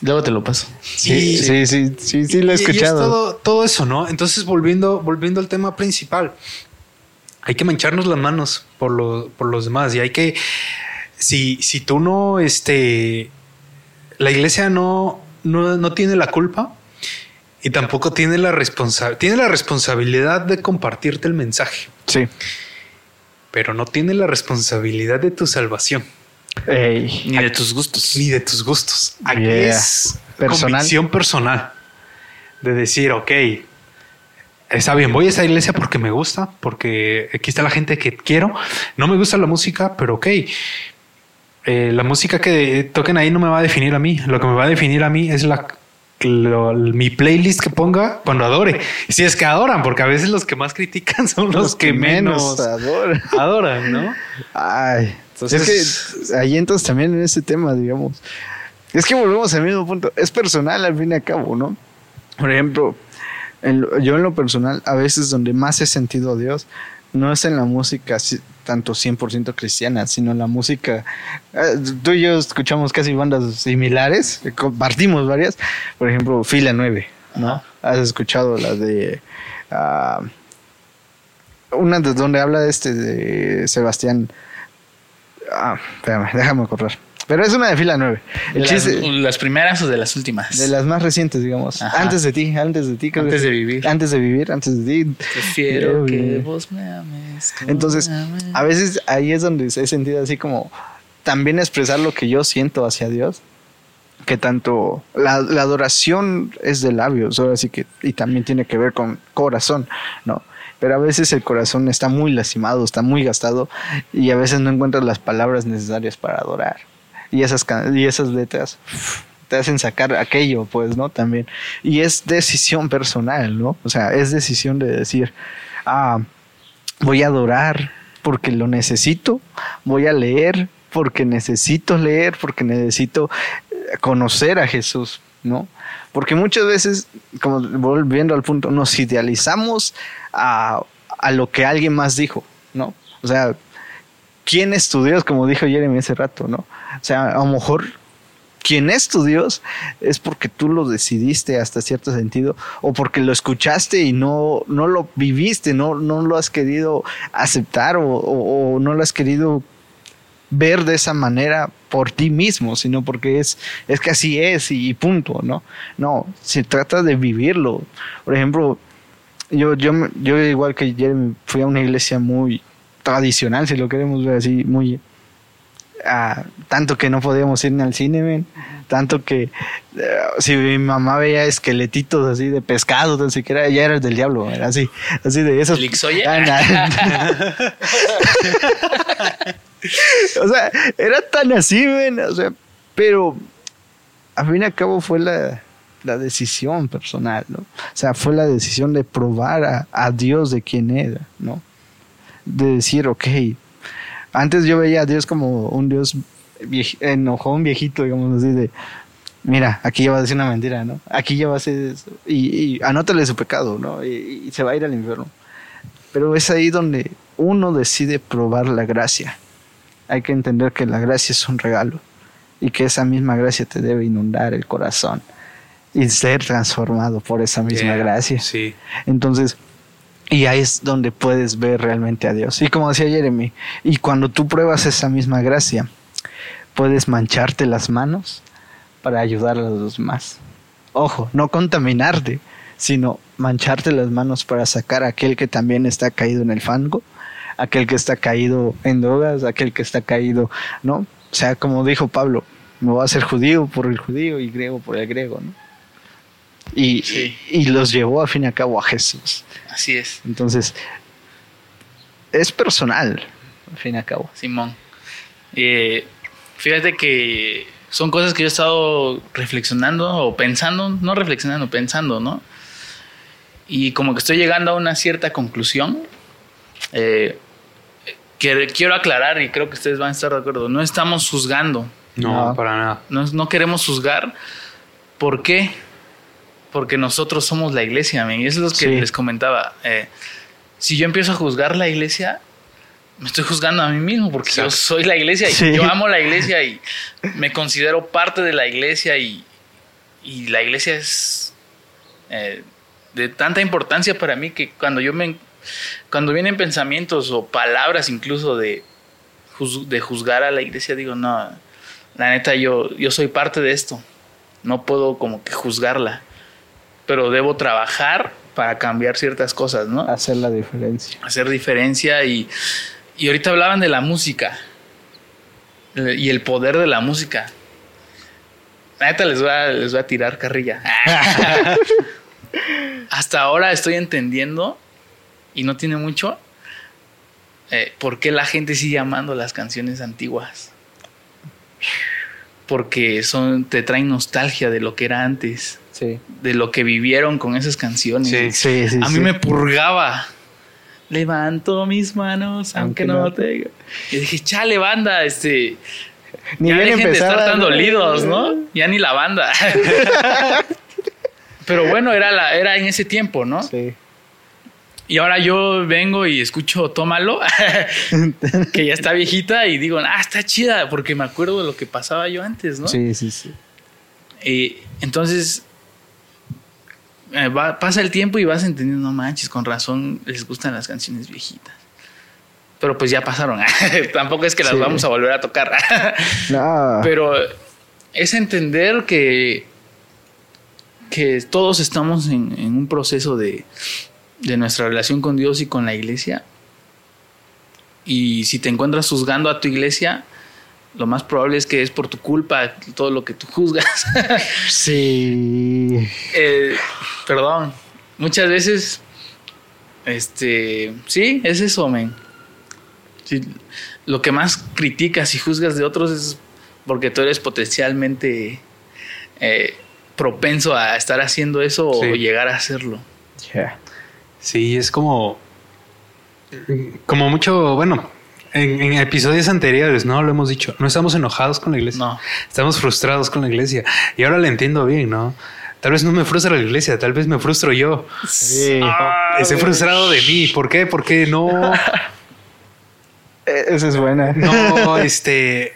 Luego te lo paso. Sí, sí, sí, sí, sí, lo he escuchado. todo, todo eso, ¿no? Entonces, volviendo, volviendo al tema principal, hay que mancharnos las manos por, lo, por los demás y hay que, si, si tú no, este, la iglesia no, no, no tiene la culpa y tampoco tiene la, responsa tiene la responsabilidad de compartirte el mensaje. Sí. Pero no tiene la responsabilidad de tu salvación. Ni de tus gustos. Ni de tus gustos. Aquí es personal. convicción personal. De decir, ok, está bien, voy a esa iglesia porque me gusta, porque aquí está la gente que quiero. No me gusta la música, pero ok. Eh, la música que toquen ahí no me va a definir a mí. Lo que me va a definir a mí es la mi playlist que ponga cuando adore. Si es que adoran, porque a veces los que más critican son los, que, menos, adoran. adoran, ¿no? Ay, entonces, es que ahí entonces también en ese tema, digamos, es que volvemos al mismo punto. Es personal al fin y al cabo, ¿no? Por ejemplo, yo en lo personal, a veces donde más he sentido a Dios, no es en la música tanto 100% cristiana, sino en la música. Eh, tú y yo escuchamos casi bandas similares, compartimos varias. Por ejemplo, Fila 9, ¿no? Has escuchado la de. Ah, una de donde habla este de Sebastián Ah, espérame, déjame correr. Pero es una de fila 9. las, primeras o de las últimas? De las más recientes, digamos. Antes de ti, antes de ti. Antes de vivir. Antes de vivir, antes de ti. Prefiero que vos me ames. Entonces, a veces ahí es donde he sentido así como también expresar lo que yo siento hacia Dios. Que tanto la, la adoración es de labios, ahora sí que, y también tiene que ver con corazón, ¿no? pero a veces el corazón está muy lastimado, está muy gastado y a veces no encuentras las palabras necesarias para adorar. Y esas, y esas letras te hacen sacar aquello, pues, ¿no? También. Y es decisión personal, ¿no? O sea, es decisión de decir, ah, voy a adorar porque lo necesito, voy a leer porque necesito leer, porque necesito eh, conocer a Jesús, ¿no? Porque muchas veces, como volviendo al punto, nos idealizamos a, lo que alguien más dijo, ¿no? O sea, ¿quién es tu Dios? Como dijo Jeremy hace rato, ¿no? O sea, a lo mejor quién es tu Dios es porque tú lo decidiste hasta cierto sentido o porque lo escuchaste y no, no lo viviste, no, no lo has querido aceptar o no lo has querido ver de esa manera por ti mismo, sino porque es, es que así es y punto, ¿no? No, se trata de vivirlo. Por ejemplo, yo, yo, yo igual que Jeremy fui a una iglesia muy tradicional, si lo queremos ver así, muy... Ah, tanto que no podíamos ir ni al cine, tanto que eh, si mi mamá veía esqueletitos así de pescado, tan siquiera ya era del diablo, era así, así de esos. o sea, era tan así, ven, o sea, pero a fin y al cabo fue la, decisión personal, ¿no? O sea, fue la decisión de probar a, Dios de quién era, ¿no? De decir, ok, antes yo veía a Dios como un Dios enojón, viejito, digamos así, de, mira, aquí ya va a decir una mentira, ¿no? Aquí ya va a hacer eso. Y, anótale su pecado, ¿no? y, se va a ir al infierno. Pero es ahí donde uno decide probar la gracia hay que entender que la gracia es un regalo y que esa misma gracia te debe inundar el corazón y ser transformado por esa misma gracia. Sí. Entonces, y ahí es donde puedes ver realmente a Dios. Y como decía Jeremy, y cuando tú pruebas esa misma gracia, puedes mancharte las manos para ayudar a los demás. Ojo, no contaminarte, sino mancharte las manos para sacar a aquel que también está caído en el fango aquel que está caído en drogas, aquel que está caído, ¿no? O sea, como dijo Pablo, me voy a hacer judío por el judío y griego por el griego, ¿no? Y, y los llevó a fin y a cabo a Jesús. Así es. Entonces, es personal, al fin y a cabo. Simón. Eh, fíjate que son cosas que yo he estado reflexionando o pensando, no reflexionando, pensando, ¿no? Y como que estoy llegando a una cierta conclusión. Eh, quiero aclarar y creo que ustedes van a estar de acuerdo, no estamos juzgando. No, para nada. No, queremos juzgar. ¿Por qué? Porque nosotros somos la iglesia, y eso es lo que les comentaba. Eh, si yo empiezo a juzgar la iglesia, me estoy juzgando a mí mismo porque yo soy la iglesia y yo amo la iglesia y me considero parte de la iglesia y, Y la iglesia es eh, de tanta importancia para mí que cuando yo me cuando vienen pensamientos o palabras incluso de, de juzgar a la iglesia, digo, no, la neta yo, yo soy parte de esto, no puedo como que juzgarla, pero debo trabajar para cambiar ciertas cosas, ¿no? Hacer la diferencia. Hacer diferencia y, y ahorita hablaban de la música y el poder de la música. Neta les va, les va a tirar carrilla. Hasta ahora estoy entendiendo y no tiene mucho, eh, ¿por qué la gente sigue amando las canciones antiguas? Porque son, te traen nostalgia de lo que era antes, de lo que vivieron con esas canciones. A mí me purgaba. Levanto mis manos, aunque, no, te. Y dije, chale, banda, este. Ni ya dejen de estar tan dolidos, ¿no? Ya ni la banda. Pero bueno, era, la, era en ese tiempo, ¿no? Sí. Y ahora yo vengo y escucho Tómalo, que ya está viejita, y digo, ah, está chida, porque me acuerdo de lo que pasaba yo antes, ¿no? Sí, sí, sí. Y entonces eh, pasa el tiempo y vas entendiendo, no manches, con razón les gustan las canciones viejitas. Pero pues ya pasaron. Tampoco es que las vamos a volver a tocar. no. Pero es entender que, que todos estamos en un proceso de, de nuestra relación con Dios y con la iglesia. Y si te encuentras juzgando a tu iglesia, lo más probable es que es por tu culpa todo lo que tú juzgas. sí. Eh, perdón. Muchas veces, este, sí, es eso, men. lo que más criticas y juzgas de otros es porque tú eres potencialmente eh, propenso a estar haciendo eso o llegar a hacerlo. Sí, es como. Como mucho. Bueno, en, episodios anteriores, ¿no? Lo hemos dicho. No estamos enojados con la iglesia. No. Estamos frustrados con la iglesia. Y ahora lo entiendo bien, ¿no? Tal vez no me frustra la iglesia, tal vez me frustro yo. Sí. Ah, Estoy frustrado de mí. ¿Por qué? Porque no. Esa es buena. No, este.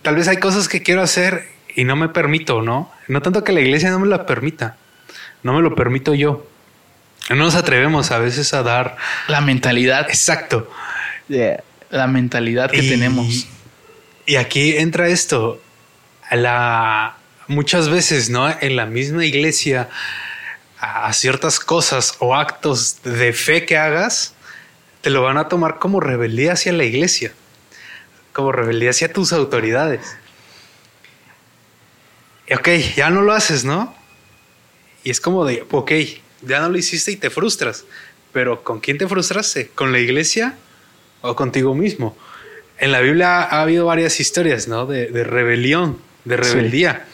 Tal vez hay cosas que quiero hacer y no me permito, ¿no? No tanto que la iglesia no me la permita. No me lo permito yo. No nos atrevemos a veces a dar la mentalidad. Exacto. La mentalidad que tenemos. Y aquí entra esto. La, muchas veces, ¿no? En la misma iglesia, a ciertas cosas o actos de fe que hagas, te lo van a tomar como rebeldía hacia la iglesia, como rebeldía hacia tus autoridades. Y ok, ya no lo haces, ¿no? Y es como de, ok, ya no lo hiciste y te frustras. Pero ¿con quién te frustraste? ¿Con la iglesia o contigo mismo? En la Biblia ha habido varias historias, ¿no? De, rebelión, de rebeldía.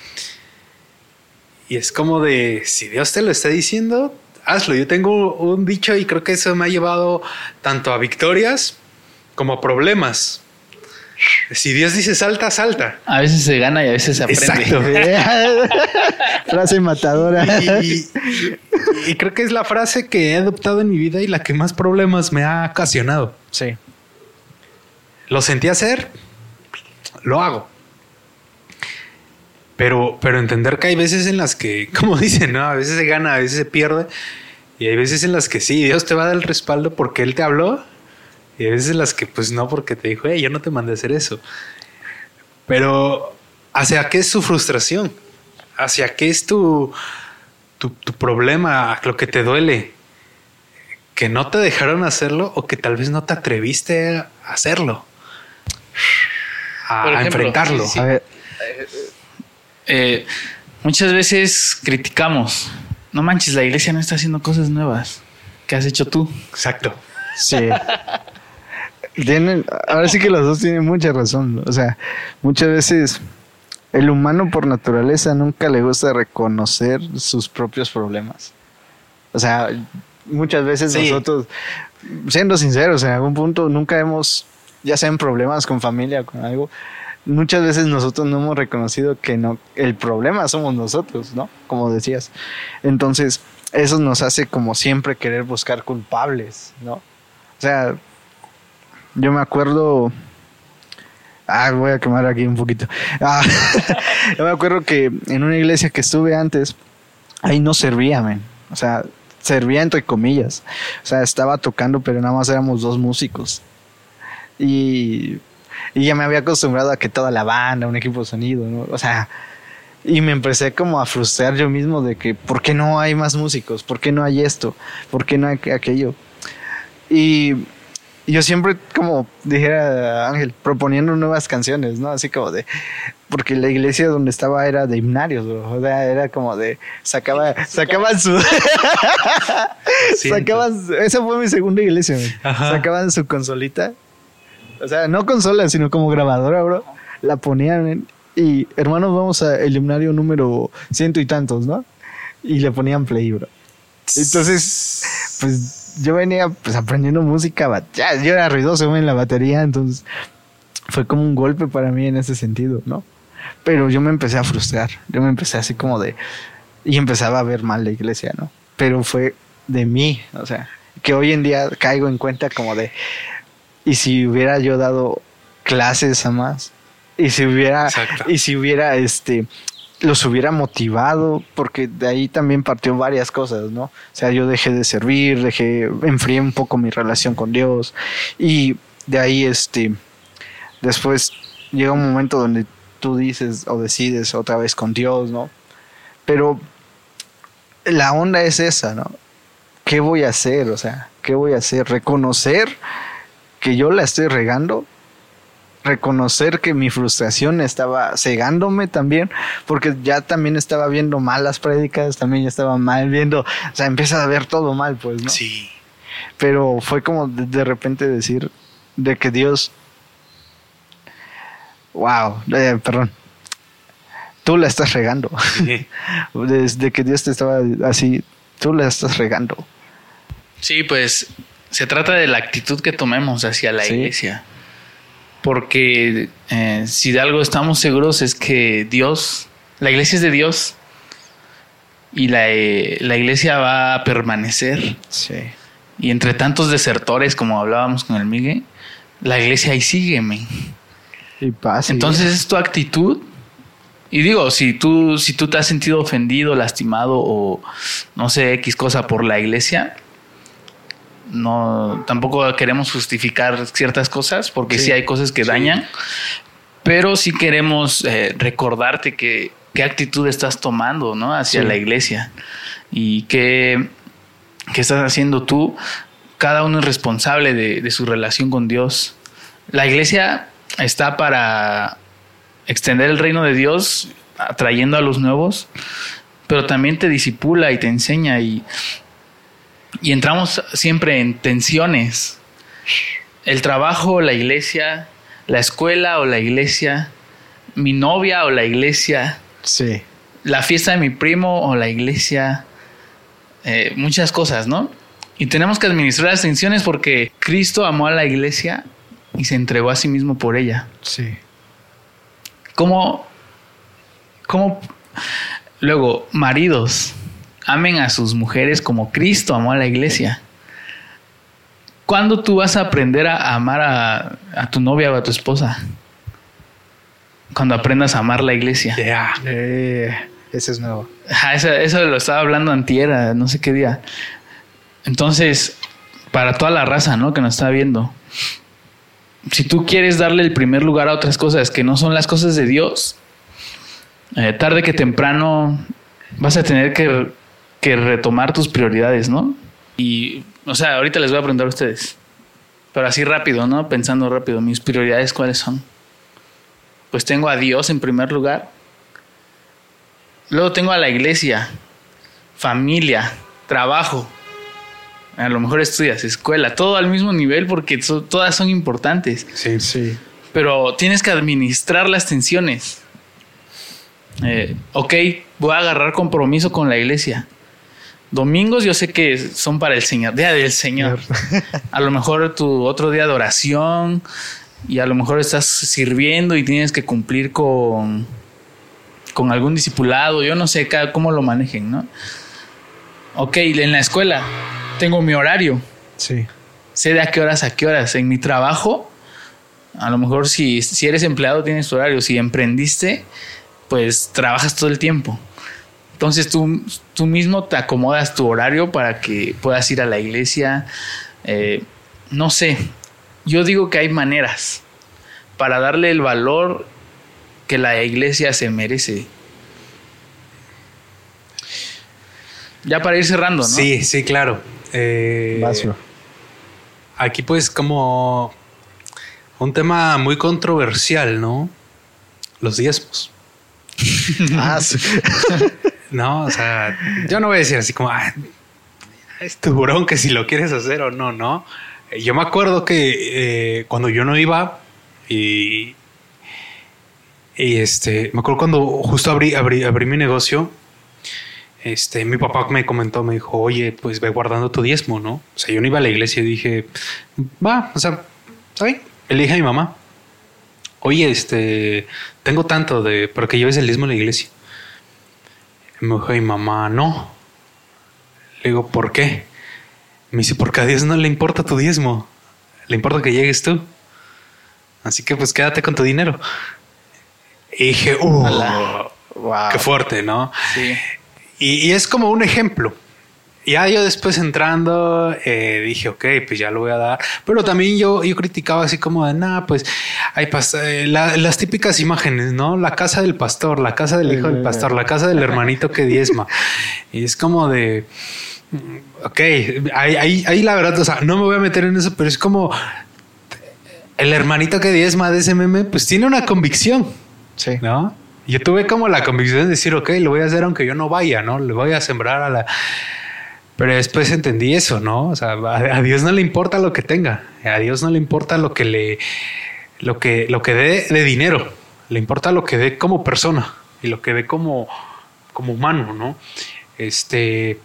Y es como de, si Dios te lo está diciendo, hazlo. Yo tengo un dicho y creo que eso me ha llevado tanto a victorias como a problemas. Si Dios dice salta, salta. A veces se gana y a veces se aprende. Exacto. frase matadora. Y, creo que es la frase que he adoptado en mi vida y la que más problemas me ha ocasionado. Sí. Lo sentí hacer, lo hago. Pero, pero entender que hay veces en las que, como dicen, ¿no? A veces se gana, a veces se pierde. Y hay veces en las que sí, Dios te va a dar el respaldo porque Él te habló y a veces las que pues no, porque te dijo, yo no te mandé a hacer eso. Pero ¿hacia qué es su frustración? ¿Hacia qué es tu, tu, problema, lo que te duele? ¿Que no te dejaron hacerlo o que tal vez no te atreviste a hacerlo? A, enfrentarlo. A ver. Eh, muchas veces criticamos. No manches, la iglesia no está haciendo cosas nuevas. ¿Qué has hecho tú? Exacto. Sí. Tienen, ahora sí que los dos tienen mucha razón. O sea, muchas veces el humano por naturaleza nunca le gusta reconocer sus propios problemas. O sea, muchas veces nosotros, siendo sinceros, en algún punto nunca hemos, ya sean problemas con familia, con algo, muchas veces nosotros no hemos reconocido que no, el problema somos nosotros, ¿no? Como decías. Entonces, eso nos hace como siempre querer buscar culpables, ¿no? O sea, yo me acuerdo Ah, voy a quemar aquí un poquito. Ah, yo me acuerdo que en una iglesia que estuve antes, ahí no servía, men. O sea, servía entre comillas. O sea, estaba tocando, pero nada más éramos dos músicos. Y, y ya me había acostumbrado a que toda la banda, un equipo de sonido, ¿no? O sea, y me empecé como a frustrar yo mismo de que, ¿por qué no hay más músicos? ¿Por qué no hay esto? ¿Por qué no hay aquello? Y yo siempre, como dijera Ángel, proponiendo nuevas canciones, ¿no? Así como de, porque la iglesia donde estaba era de himnarios, o sea, era como de, sacaba, sacaban su, sacaban, esa fue mi segunda iglesia, sacaban su consolita, o sea, no consola, sino como grabadora, bro, la ponían y hermanos, vamos a el himnario número ciento y tantos, ¿no? Y le ponían play, bro. Entonces, pues yo venía pues aprendiendo música, ya, yo era ruidoso en la batería, entonces fue como un golpe para mí en ese sentido, ¿no? Pero yo me empecé a frustrar, yo me empecé así como de, y empezaba a ver mal la iglesia, ¿no? Pero fue de mí, o sea, que hoy en día caigo en cuenta como de, y si hubiera yo dado clases a más, y si hubiera, y si hubiera, este, los hubiera motivado, porque de ahí también partió varias cosas, ¿no? O sea, yo dejé de servir, dejé, enfrié un poco mi relación con Dios y de ahí, este, después llega un momento donde tú dices o decides otra vez con Dios, ¿no? Pero la onda es esa, ¿no? ¿Qué voy a hacer? O sea, ¿qué voy a hacer? Reconocer que yo la estoy regando reconocer que mi frustración estaba cegándome también, porque ya también estaba viendo mal las prédicas, también ya estaba mal viendo, o sea, empieza a ver todo mal, pues, ¿no? Sí. Pero fue como de, repente decir de que Dios, wow, eh, perdón, tú la estás regando. Desde que Dios te estaba así, tú la estás regando. Sí, pues se trata de la actitud que tomemos hacia la iglesia porque eh, si de algo estamos seguros es que Dios, la iglesia es de Dios y la, eh, iglesia va a permanecer. Sí. Y entre tantos desertores, como hablábamos con el Miguel, la iglesia ahí sigue, Y pasa. Entonces es tu actitud. Y digo, si tú, si tú te has sentido ofendido, lastimado o no sé, X cosa por la iglesia, no tampoco queremos justificar ciertas cosas porque sí, hay cosas que dañan, pero sí queremos eh, recordarte que qué actitud estás tomando, ¿no? Hacia la iglesia y qué, qué, estás haciendo tú. Cada uno es responsable de, de su relación con Dios. La iglesia está para extender el reino de Dios, atrayendo a los nuevos, pero también te disipula y te enseña y y entramos siempre en tensiones. El trabajo, la iglesia, la escuela o la iglesia, mi novia o la iglesia. Sí. La fiesta de mi primo o la iglesia. Eh, muchas cosas, ¿no? Y tenemos que administrar las tensiones porque Cristo amó a la iglesia y se entregó a sí mismo por ella. Sí. ¿Cómo? ¿Cómo? Luego, maridos, amen a sus mujeres como Cristo amó a la iglesia. ¿Cuándo tú vas a aprender a amar a, tu novia o a tu esposa? Cuando aprendas a amar la iglesia. Eh, ese es nuevo. eso, lo estaba hablando antiera, no sé qué día. Entonces, para toda la raza, ¿no? Que nos está viendo. Si tú quieres darle el primer lugar a otras cosas que no son las cosas de Dios, eh, tarde que temprano vas a tener que que retomar tus prioridades, ¿no? Y, o sea, ahorita les voy a preguntar a ustedes, pero así rápido, ¿no? Pensando rápido, mis prioridades cuáles son. Pues tengo a Dios en primer lugar. Luego tengo a la iglesia, familia, trabajo. A lo mejor estudias, escuela, todo al mismo nivel porque todas son importantes. Sí, sí. Pero tienes que administrar las tensiones. Eh, ok, voy a agarrar compromiso con la iglesia Domingos yo sé que son para el Señor, día del Señor. A lo mejor tu otro día de oración y a lo mejor estás sirviendo y tienes que cumplir con, con algún discipulado, yo no sé cómo lo manejen, ¿no? Ok, en la escuela tengo mi horario. Sí. Sé de a qué horas a qué horas. En mi trabajo A lo mejor si, si eres empleado tienes tu horario, si emprendiste, pues trabajas todo el tiempo. Entonces tú, tú mismo te acomodas tu horario para que puedas ir a la iglesia. Eh, no sé, yo digo que hay maneras para darle el valor que la iglesia se merece. Ya para ir cerrando, ¿no? Sí, sí, claro. Eh, aquí pues como un tema muy controversial, ¿no? Los diezmos. ah, no, o sea, yo no voy a decir así como, ah, es tu que si lo quieres hacer o no, ¿no? Yo me acuerdo que eh, cuando yo no iba y, y este, me acuerdo cuando justo abrí, abrí, abrí mi negocio, este, mi papá me comentó, me dijo, oye, pues ve guardando tu diezmo, ¿no? O sea, yo no iba a la iglesia y dije, va, o sea, ¿sabes? Le dije a mi mamá, oye, este, tengo tanto de, para que lleves el diezmo a la iglesia. Y me dijo mi mamá, no. Le digo, ¿por qué? Me dice, porque a Dios no le importa tu diezmo, le importa que llegues tú. Así que pues quédate con tu dinero. Y dije, uh, qué fuerte, ¿no? Sí. Y, es como un ejemplo. Ya yo después entrando eh, dije, ok, pues ya lo voy a dar. Pero también yo, yo criticaba así como de, nada, pues hay eh, las típicas imágenes, ¿no? La casa del pastor, la casa del hijo del pastor, la casa del hermanito que diezma. Y es como de, ok, ahí, ahí, la verdad, o sea, no me voy a meter en eso, pero es como el hermanito que diezma de ese meme, pues tiene una convicción. Sí. ¿No? Yo tuve como la convicción de decir, ok, lo voy a hacer aunque yo no vaya, ¿no? Le voy a sembrar a la... Pero después entendí eso, ¿no? O sea, a, Dios no le importa lo que tenga, a Dios no le importa lo que le... lo que, lo que dé de dinero, le importa lo que dé como persona y lo que dé como, como humano, ¿no? Este...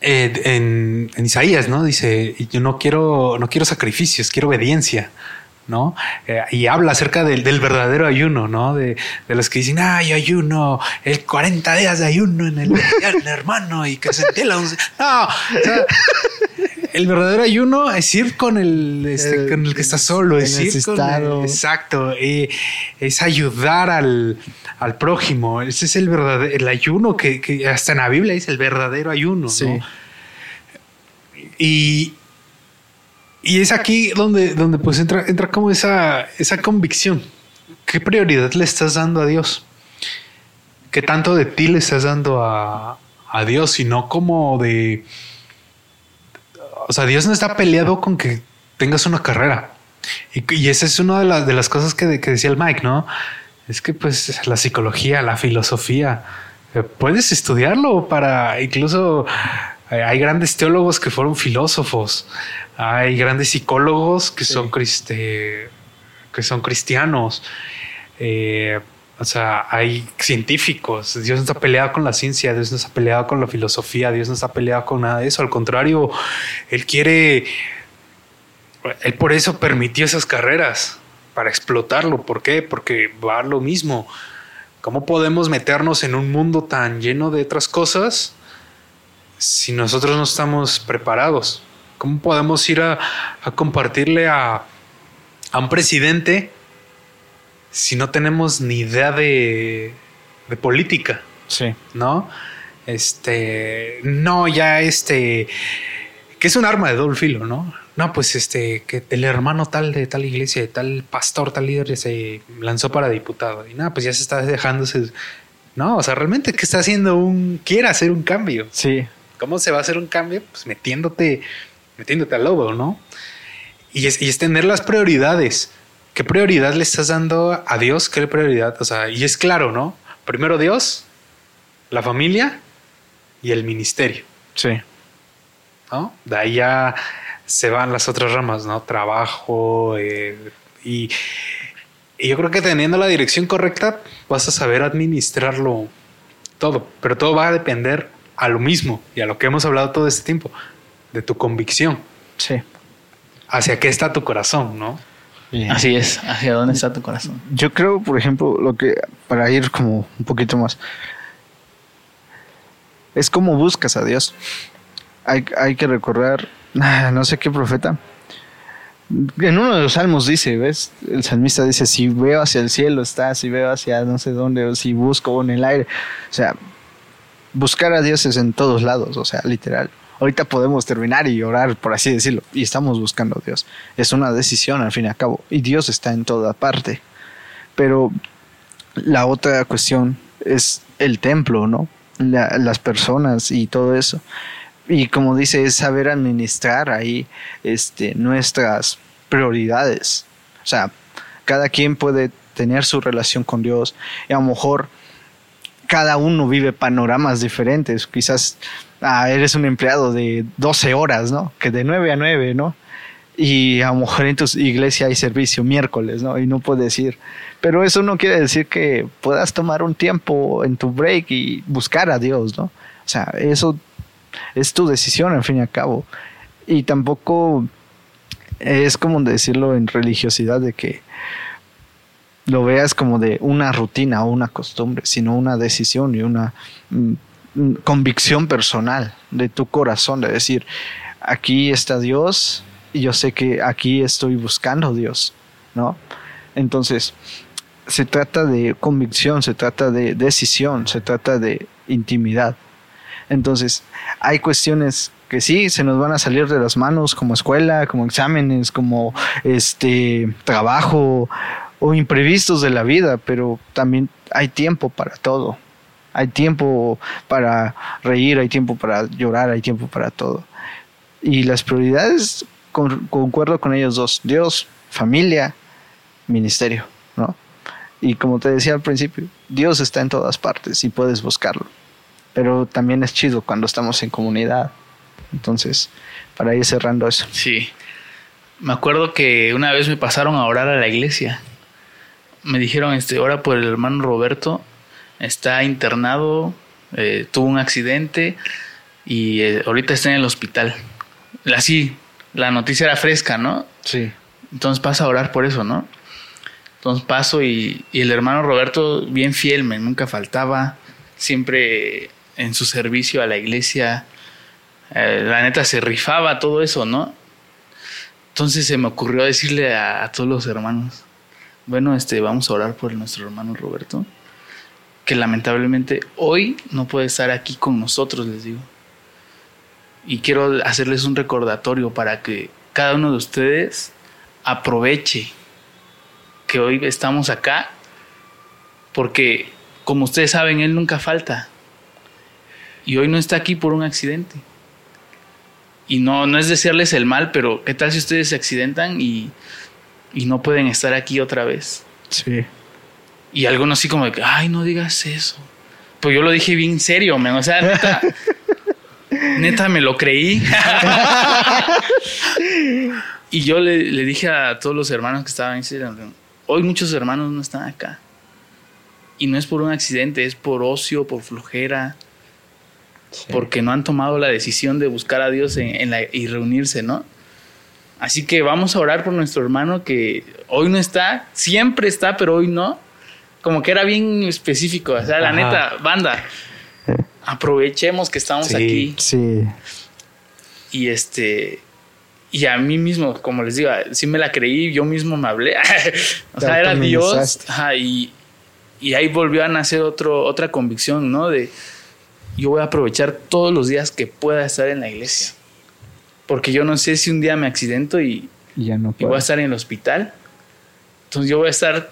Eh, en, en, Isaías, ¿no? Dice, yo no quiero, no quiero sacrificios, quiero obediencia. ¿No? Eh, y habla acerca del, verdadero ayuno, ¿no? De, los que dicen, ay, ayuno, el 40 días de ayuno en el, hermano y que sentí la... No, el verdadero ayuno es ir con el, este, con el que está solo, es ir con el, exacto, es ayudar al, al, prójimo. Ese es el verdadero, el ayuno que, que, hasta en la Biblia dice el verdadero ayuno, ¿no? Y, y es aquí donde, donde pues entra, entra como esa, esa convicción. ¿Qué prioridad le estás dando a Dios? ¿Qué tanto de ti le estás dando a, a Dios? Y no como de... O sea, Dios no está peleado con que tengas una carrera. Y, y esa es una de las, de las cosas que, que, decía el Mike, ¿no? Es que pues la psicología, la filosofía, eh, puedes estudiarlo para incluso... Eh, hay grandes teólogos que fueron filósofos. Hay grandes psicólogos que son que son cristianos. Eh, o sea, hay científicos. Dios no está peleado con la ciencia, Dios no está peleado con la filosofía, Dios no está peleado con nada de eso. Al contrario, Él quiere. Él por eso permitió esas carreras, para explotarlo. ¿Por qué? Porque va a lo mismo. ¿Cómo podemos meternos en un mundo tan lleno de otras cosas si nosotros no estamos preparados? ¿Cómo podemos ir a, compartirle a, un presidente si no tenemos ni idea de, política? Sí. ¿No? Este, no, ya este, que es un arma de doble filo, ¿no? No, pues este, que el hermano tal de tal iglesia, de tal pastor, tal líder, se lanzó para diputado. Y nada, pues ya se está dejándose. No, o sea, realmente que está haciendo un. quiere hacer un cambio. Sí. ¿Cómo se va a hacer un cambio? Pues metiéndote metiéndote al lobo, ¿no? Y es, y es tener las prioridades. ¿Qué prioridad le estás dando a Dios? ¿Qué prioridad? O sea, y es claro, ¿no? Primero Dios, la familia y el ministerio. Sí. ¿No? De ahí ya se van las otras ramas, ¿no? Trabajo eh, y, y yo creo que teniendo la dirección correcta vas a saber administrarlo todo, pero todo va a depender a lo mismo y a lo que hemos hablado todo este tiempo, de tu convicción. Sí. Hacia qué está tu corazón, ¿no? Así es, hacia dónde está tu corazón. Yo creo, por ejemplo, lo que, para ir como un poquito más, es como buscas a Dios. Hay, hay que recordar, no sé qué profeta, en uno de los salmos dice, ¿ves? El salmista dice, si veo hacia el cielo está, si veo hacia no sé dónde, o si busco en el aire. O sea, buscar a Dios es en todos lados, o sea, literal. Ahorita podemos terminar y orar, por así decirlo, y estamos buscando a Dios. Es una decisión al fin y al cabo, y Dios está en toda parte. Pero la otra cuestión es el templo, ¿no? las personas y todo eso. Y como dice, es saber administrar ahí este, nuestras prioridades. O sea, cada quien puede tener su relación con Dios y a lo mejor cada uno vive panoramas diferentes. Quizás ah, eres un empleado de 12 horas, ¿no? Que de 9 a 9, ¿no? Y a lo mejor en tu iglesia hay servicio miércoles, ¿no? Y no puedes ir. Pero eso no quiere decir que puedas tomar un tiempo en tu break y buscar a Dios, ¿no? O sea, eso es tu decisión al fin y al cabo. Y tampoco es como decirlo en religiosidad de que lo veas como de una rutina o una costumbre, sino una decisión y una mm, convicción personal de tu corazón, de decir, aquí está Dios y yo sé que aquí estoy buscando Dios, ¿no? Entonces, se trata de convicción, se trata de decisión, se trata de intimidad. Entonces, hay cuestiones que sí se nos van a salir de las manos como escuela, como exámenes, como este trabajo o imprevistos de la vida, pero también hay tiempo para todo. Hay tiempo para reír, hay tiempo para llorar, hay tiempo para todo. Y las prioridades, concuerdo con ellos dos, Dios, familia, ministerio, ¿no? Y como te decía al principio, Dios está en todas partes y puedes buscarlo pero también es chido cuando estamos en comunidad. Entonces, para ir cerrando eso. Sí. Me acuerdo que una vez me pasaron a orar a la iglesia. Me dijeron, este, ora por el hermano Roberto, está internado, eh, tuvo un accidente y eh, ahorita está en el hospital. Así, la noticia era fresca, ¿no? Sí. Entonces pasa a orar por eso, ¿no? Entonces paso y, y el hermano Roberto, bien fiel, me nunca faltaba, siempre en su servicio a la iglesia. Eh, la neta se rifaba todo eso, ¿no? Entonces se me ocurrió decirle a, todos los hermanos, bueno, este, vamos a orar por nuestro hermano Roberto, que lamentablemente hoy no puede estar aquí con nosotros, les digo. Y quiero hacerles un recordatorio para que cada uno de ustedes aproveche que hoy estamos acá, porque como ustedes saben, Él nunca falta y hoy no está aquí por un accidente. Y no, no es desearles el mal, pero ¿qué tal si ustedes se accidentan y, no pueden estar aquí otra vez? Sí. Y algunos así como de que, ay, no digas eso. Pues yo lo dije bien serio, man. O sea, neta, neta me lo creí. y yo le, dije a todos los hermanos que estaban ahí, hoy muchos hermanos no están acá. Y no es por un accidente, es por ocio, por flojera, porque no han tomado la decisión de buscar a Dios en, y reunirse, ¿no? Así que vamos a orar por nuestro hermano que hoy no está, siempre está, pero hoy no. Como que era bien específico, o sea, la neta, banda, aprovechemos que estamos aquí. Sí. Y este, y a mí mismo, como les digo, sí me la creí, yo mismo me hablé. o sea, era Dios. y, y ahí volvió a nacer otro, otra convicción, ¿no? De, yo voy a aprovechar todos los días que pueda estar en la iglesia. Porque yo no sé si un día me accidento y, ya no voy a estar en el hospital. Entonces yo voy a estar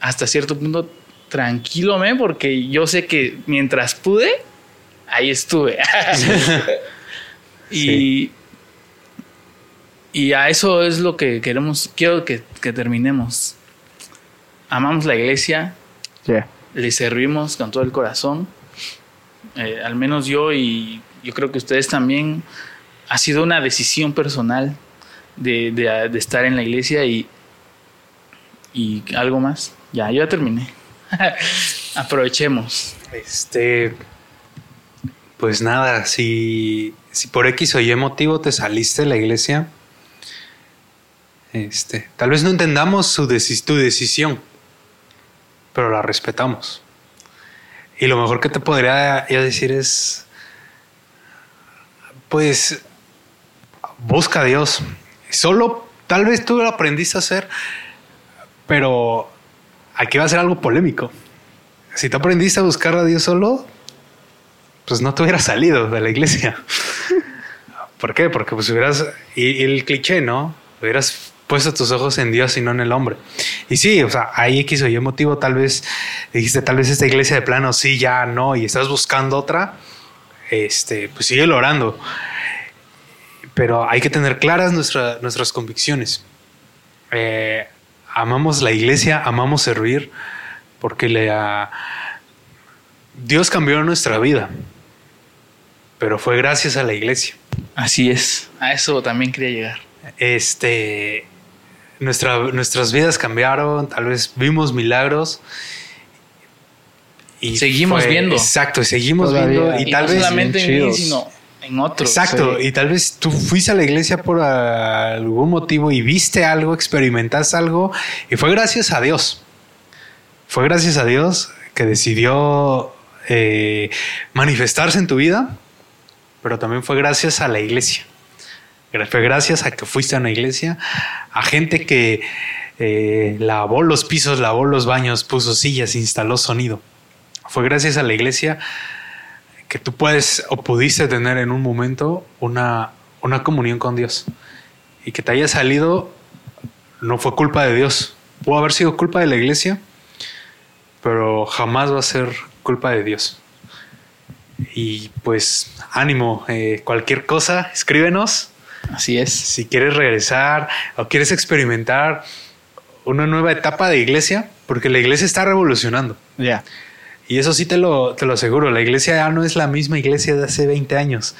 hasta cierto punto tranquilo, ¿me? porque yo sé que mientras pude, ahí estuve. y, y a eso es lo que queremos, quiero que, terminemos. Amamos la iglesia, le servimos con todo el corazón eh, al menos yo y yo creo que ustedes también, ha sido una decisión personal de, estar en la iglesia y, y algo más. Ya, ya terminé. Aprovechemos. Este, pues nada, si, si por X o Y motivo te saliste de la iglesia, este, tal vez no entendamos su tu decisión, pero la respetamos. Y lo mejor que te podría yo decir es, pues, busca a Dios. Solo, tal vez tú lo aprendiste a hacer, pero aquí va a ser algo polémico. Si tú aprendiste a buscar a Dios solo, pues no te hubieras salido de la iglesia. ¿Por qué? Porque pues hubieras, y, el cliché, ¿no? Hubieras puesto tus ojos en Dios y no en el hombre. Y sí, o sea, hay X o Y motivo, tal vez dijiste, tal vez esta iglesia de plano, sí, ya, no, y estás buscando otra, este, pues sigue orando. Pero hay que tener claras nuestras convicciones. Eh, amamos la iglesia, amamos servir, porque le, Dios cambió nuestra vida pero fue gracias a la iglesia. Así es, a eso también quería llegar. Este, nuestra, nuestras vidas cambiaron, tal vez vimos milagros. Y seguimos viendo. Exacto, seguimos viendo. Y, tal vez. solamente en mí, sino en otros. Exacto, y tal vez tú fuiste a la iglesia por algún motivo y viste algo, experimentaste algo, y fue gracias a Dios. Fue gracias a Dios que decidió eh, manifestarse en tu vida pero también fue gracias a la iglesia. Fue gracias a que fuiste a una iglesia, a gente que eh, lavó los pisos, lavó los baños, puso sillas, instaló sonido. Fue gracias a la iglesia que tú puedes o pudiste tener en un momento una, una comunión con Dios. Y que te haya salido no fue culpa de Dios. Pudo haber sido culpa de la iglesia, pero jamás va a ser culpa de Dios. Y pues ánimo, eh, cualquier cosa, escríbenos. Así es. Si quieres regresar o quieres experimentar una nueva etapa de iglesia, porque la iglesia está revolucionando. Ya. Y eso sí te lo, te lo aseguro, la iglesia ya no es la misma iglesia de hace 20 años.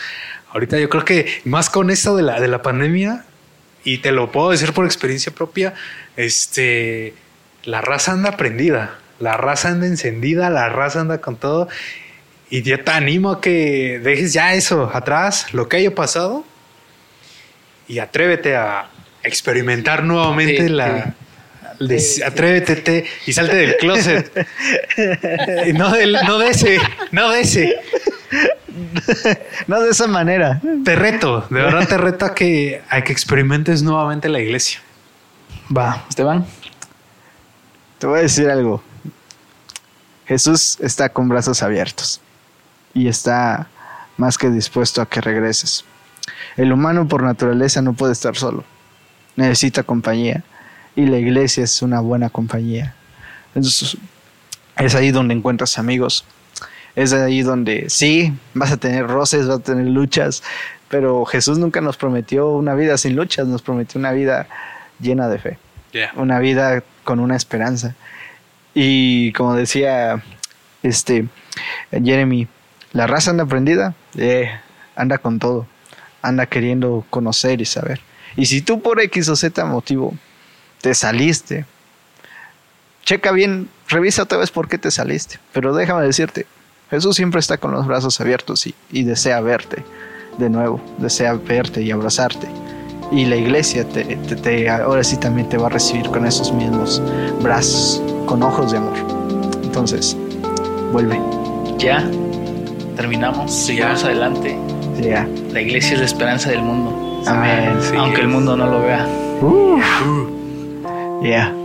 Ahorita yo creo que más con esto de la, de la pandemia, y te lo puedo decir por experiencia propia, este, la raza anda prendida, la raza anda encendida, la raza anda con todo. Y yo te animo a que dejes ya eso atrás, lo que haya pasado, y atrévete a experimentar nuevamente la... atrévete y salte del closet. no, no de ese, no de ese. No de esa manera. Te reto, de verdad te reto a que, a que experimentes nuevamente la iglesia. Va, Esteban. Te voy a decir algo. Jesús está con brazos abiertos y está más que dispuesto a que regreses. El humano por naturaleza no puede estar solo, necesita compañía y la iglesia es una buena compañía. Entonces, es ahí donde encuentras amigos, es ahí donde sí, vas a tener roces, vas a tener luchas, pero Jesús nunca nos prometió una vida sin luchas, nos prometió una vida llena de fe, una vida con una esperanza. Y como decía este Jeremy, la raza anda prendida, eh, anda con todo, anda queriendo conocer y saber. Y si tú por X o Z motivo te saliste, checa bien, revisa otra vez por qué te saliste. Pero déjame decirte, Jesús siempre está con los brazos abiertos y, y desea verte de nuevo, desea verte y abrazarte. Y la iglesia te, te, ahora sí también te va a recibir con esos mismos brazos, con ojos de amor. Entonces, vuelve. Ya terminamos, seguimos adelante. La iglesia es la esperanza del mundo. Amén. Aunque el mundo no lo vea. Ya.